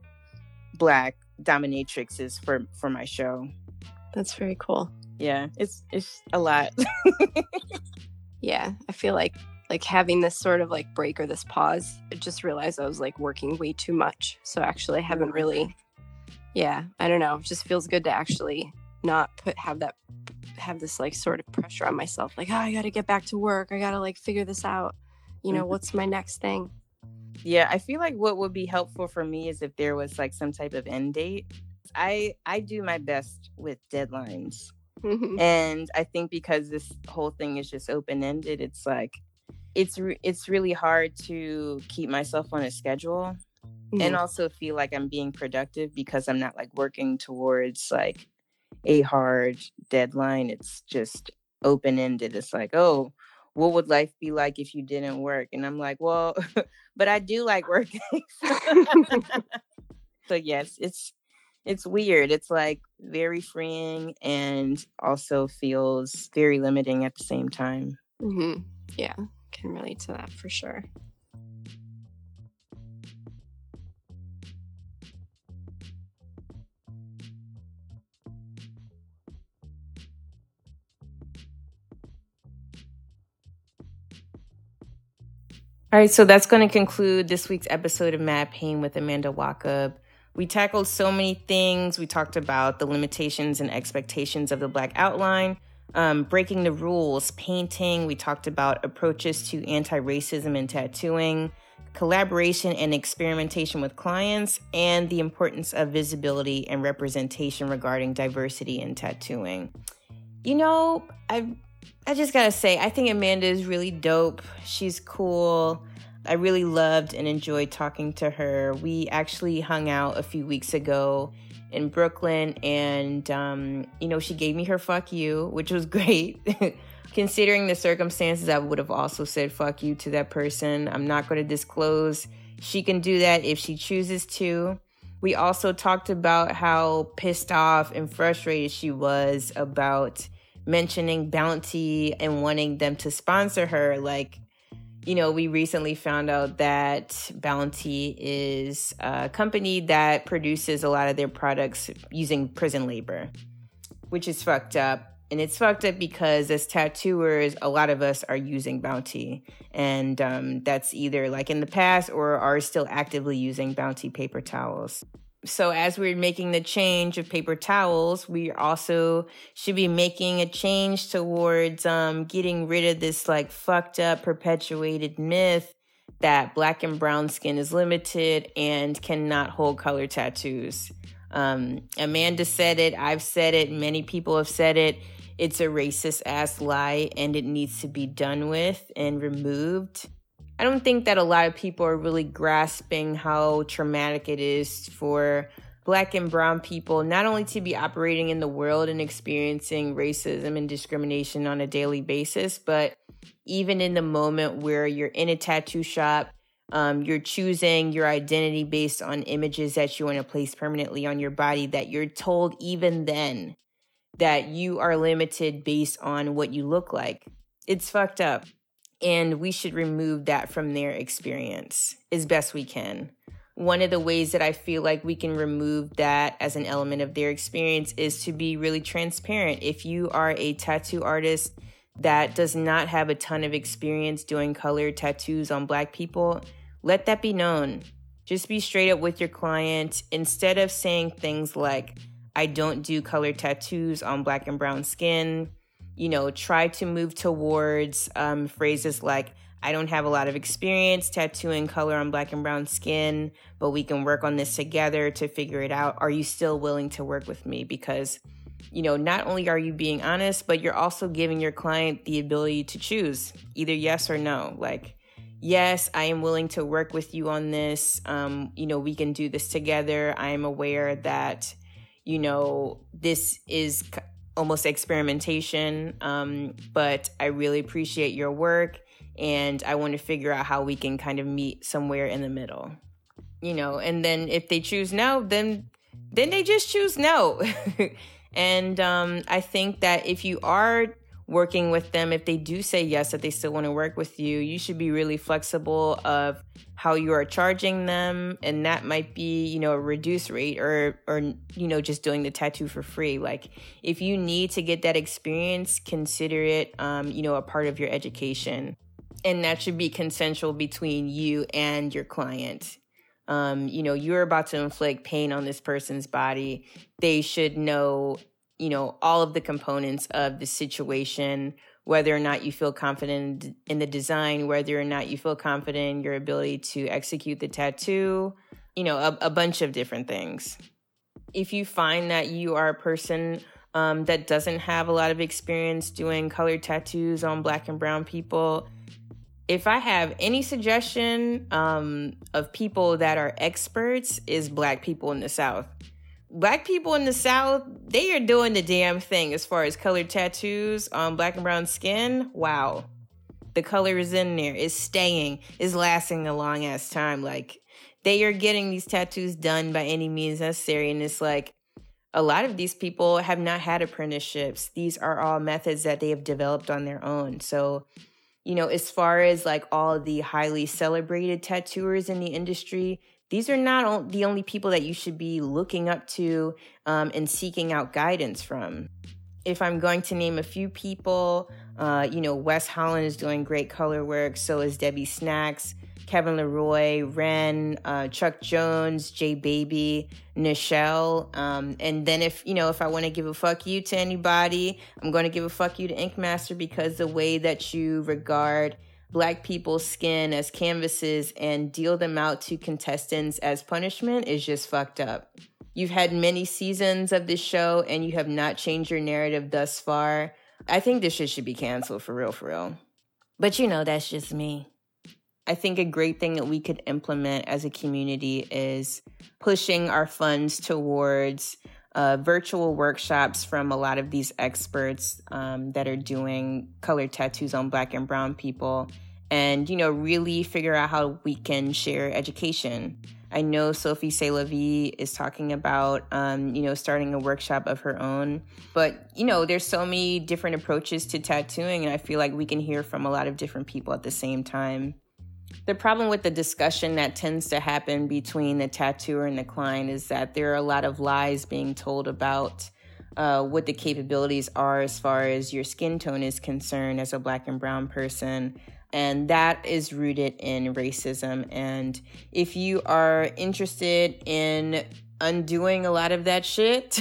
black dominatrixes for for my show. That's very cool. Yeah it's it's a lot *laughs* yeah i feel like like having this sort of like break or this pause i just realized i was like working way too much so actually i haven't really yeah i don't know it just feels good to actually not put have that have this like sort of pressure on myself like oh i gotta get back to work i gotta like figure this out you know mm-hmm. what's my next thing? Yeah i feel like what would be helpful for me is if there was like some type of end date. I i do my best with deadlines Mm-hmm. And I think because this whole thing is just open ended, it's like it's re- it's really hard to keep myself on a schedule mm-hmm. and also feel like I'm being productive because I'm not like working towards like a hard deadline. It's just open ended. It's like, oh, what would life be like if you didn't work? And I'm like, well, *laughs* but I do like working. *laughs* so yes, it's it's weird. It's like very freeing and also feels very limiting at the same time. Mm-hmm. Yeah, can relate to that for sure. All right, so that's going to conclude this week's episode of Mad Pain with Amanda Wachob. We tackled so many things. We talked about the limitations and expectations of the Black outline, um, breaking the rules, painting. We talked about approaches to anti racism and tattooing, collaboration and experimentation with clients, and the importance of visibility and representation regarding diversity in tattooing. You know, I I just gotta say, I think Amanda is really dope. She's cool. I really loved and enjoyed talking to her. We actually hung out a few weeks ago in Brooklyn, and um, you know, she gave me her fuck you, which was *laughs* great. Considering the circumstances, I would have also said fuck you to that person. I'm not going to disclose. She can do that if she chooses to. We also talked about how pissed off and frustrated she was about mentioning Bounty and wanting them to sponsor her. Like, you know, we recently found out that Bounty is a company that produces a lot of their products using prison labor, which is fucked up. And it's fucked up because as tattooers, a lot of us are using Bounty. And um, that's either like in the past or are still actively using Bounty paper towels so as we're making the change of paper towels, we also should be making a change towards um, getting rid of this like fucked up perpetuated myth that black and brown skin is limited and cannot hold color tattoos. Um, Amanda said it, I've said it, many people have said it. It's a racist ass lie and it needs to be done with and removed. I don't think that a lot of people are really grasping how traumatic it is for black and brown people not only to be operating in the world and experiencing racism and discrimination on a daily basis, but even in the moment where you're in a tattoo shop, um, you're choosing your identity based on images that you want to place permanently on your body, that you're told even then that you are limited based on what you look like. It's fucked up and we should remove that from their experience as best we can. One of the ways that I feel like we can remove that as an element of their experience is to be really transparent. If you are a tattoo artist that does not have a ton of experience doing color tattoos on black people, let that be known. Just be straight up with your client instead of saying things like, I don't do color tattoos on black and brown skin you know, try to move towards um, phrases like, I don't have a lot of experience tattooing color on black and brown skin, but we can work on this together to figure it out. Are you still willing to work with me? Because, you know, not only are you being honest, but you're also giving your client the ability to choose either yes or no. Like, yes, I am willing to work with you on this. Um, you know, we can do this together. I am aware that, you know, this is almost experimentation. Um, but I really appreciate your work and I want to figure out how we can kind of meet somewhere in the middle. You know, and then if they choose no, then then they just choose no. *laughs* and um, I think that if you are working with them. If they do say yes that they still want to work with you you should be really flexible of how you are charging them and that might be you know a reduced rate or or you know just doing the tattoo for free. Like if you need to get that experience consider it um, you know a part of your education. And that should be consensual between you and your client. Um, you know you're about to inflict pain on this person's body. They should know you know, all of the components of the situation, whether or not you feel confident in the design, whether or not you feel confident in your ability to execute the tattoo, you know, a, a bunch of different things. If you find that you are a person um, that doesn't have a lot of experience doing colored tattoos on black and brown people, if I have any suggestion um, of people that are experts, is black people in the South. Black people in the South, they are doing the damn thing as far as colored tattoos on black and brown skin. Wow. The color is in there, is staying, is lasting a long ass time. Like, they are getting these tattoos done by any means necessary. And it's like, a lot of these people have not had apprenticeships. These are all methods that they have developed on their own. So, you know, as far as like all the highly celebrated tattooers in the industry, these are not the only people that you should be looking up to um, and seeking out guidance from. If I'm going to name a few people, uh, you know, Wes Holland is doing great color work. So is Debbie Snacks. Kevin Leroy, Ren, uh, Chuck Jones, Jay Baby, Nichelle. Um, and then if, you know, if I want to give a fuck you to anybody, I'm going to give a fuck you to Ink Master because the way that you regard black people's skin as canvases and deal them out to contestants as punishment is just fucked up. You've had many seasons of this show and you have not changed your narrative thus far. I think this shit should be canceled for real, for real. But you know, that's just me. I think a great thing that we could implement as a community is pushing our funds towards uh, virtual workshops from a lot of these experts um, that are doing color tattoos on black and brown people and you know really figure out how we can share education. I know sophie Vie is talking about um, you know starting a workshop of her own but you know there's so many different approaches to tattooing and i feel like we can hear from a lot of different people at the same time the problem with the discussion that tends to happen between the tattooer and the client is that there are a lot of lies being told about uh, what the capabilities are as far as your skin tone is concerned as a black and brown person. And that is rooted in racism. And if you are interested in undoing a lot of that shit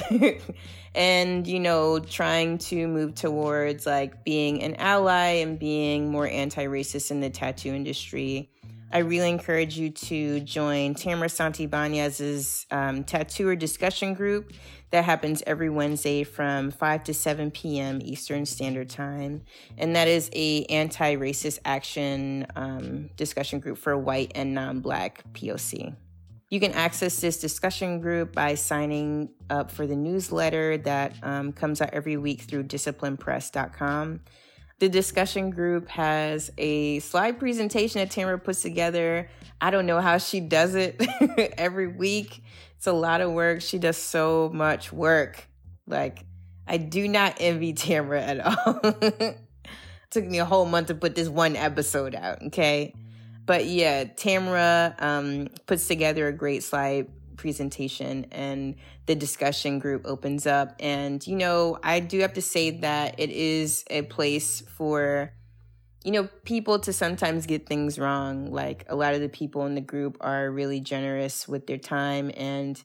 *laughs* and, you know, trying to move towards like being an ally and being more anti racist in the tattoo industry, I really encourage you to join Tamara Santibanez's um, tattooer discussion group that happens every Wednesday from 5 to 7 p.m. Eastern Standard Time. And that is a anti-racist action um, discussion group for white and non-black POC. You can access this discussion group by signing up for the newsletter that um, comes out every week through disciplinepress.com. The discussion group has a slide presentation that Tamara puts together. I don't know how she does it *laughs* every week. It's a lot of work. She does so much work. Like, I do not envy *laughs* Tamara at all. *laughs* Took me a whole month to put this one episode out, okay? But yeah, Tamara um, puts together a great slide presentation and the discussion group opens up. And, you know, I do have to say that it is a place for, you know, people to sometimes get things wrong. Like a lot of the people in the group are really generous with their time. And,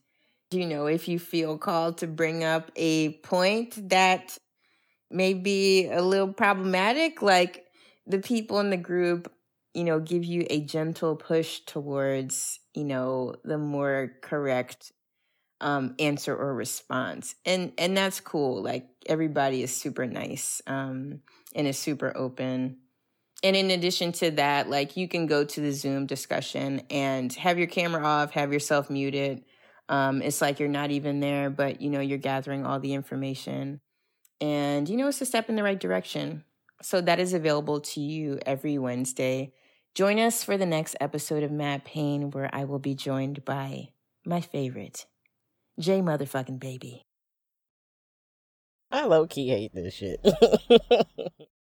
you know, if you feel called to bring up a point that may be a little problematic, like the people in the group you know, give you a gentle push towards, you know, the more correct um, answer or response. And and that's cool. Like everybody is super nice um, and is super open. And in addition to that, like you can go to the Zoom discussion and have your camera off, have yourself muted. Um, it's like you're not even there, but you know you're gathering all the information, and you know it's a step in the right direction. So that is available to you every Wednesday. Join us for the next episode of Mad Pain, where I will be joined by my favorite, J motherfucking baby. I low key hate this shit. *laughs*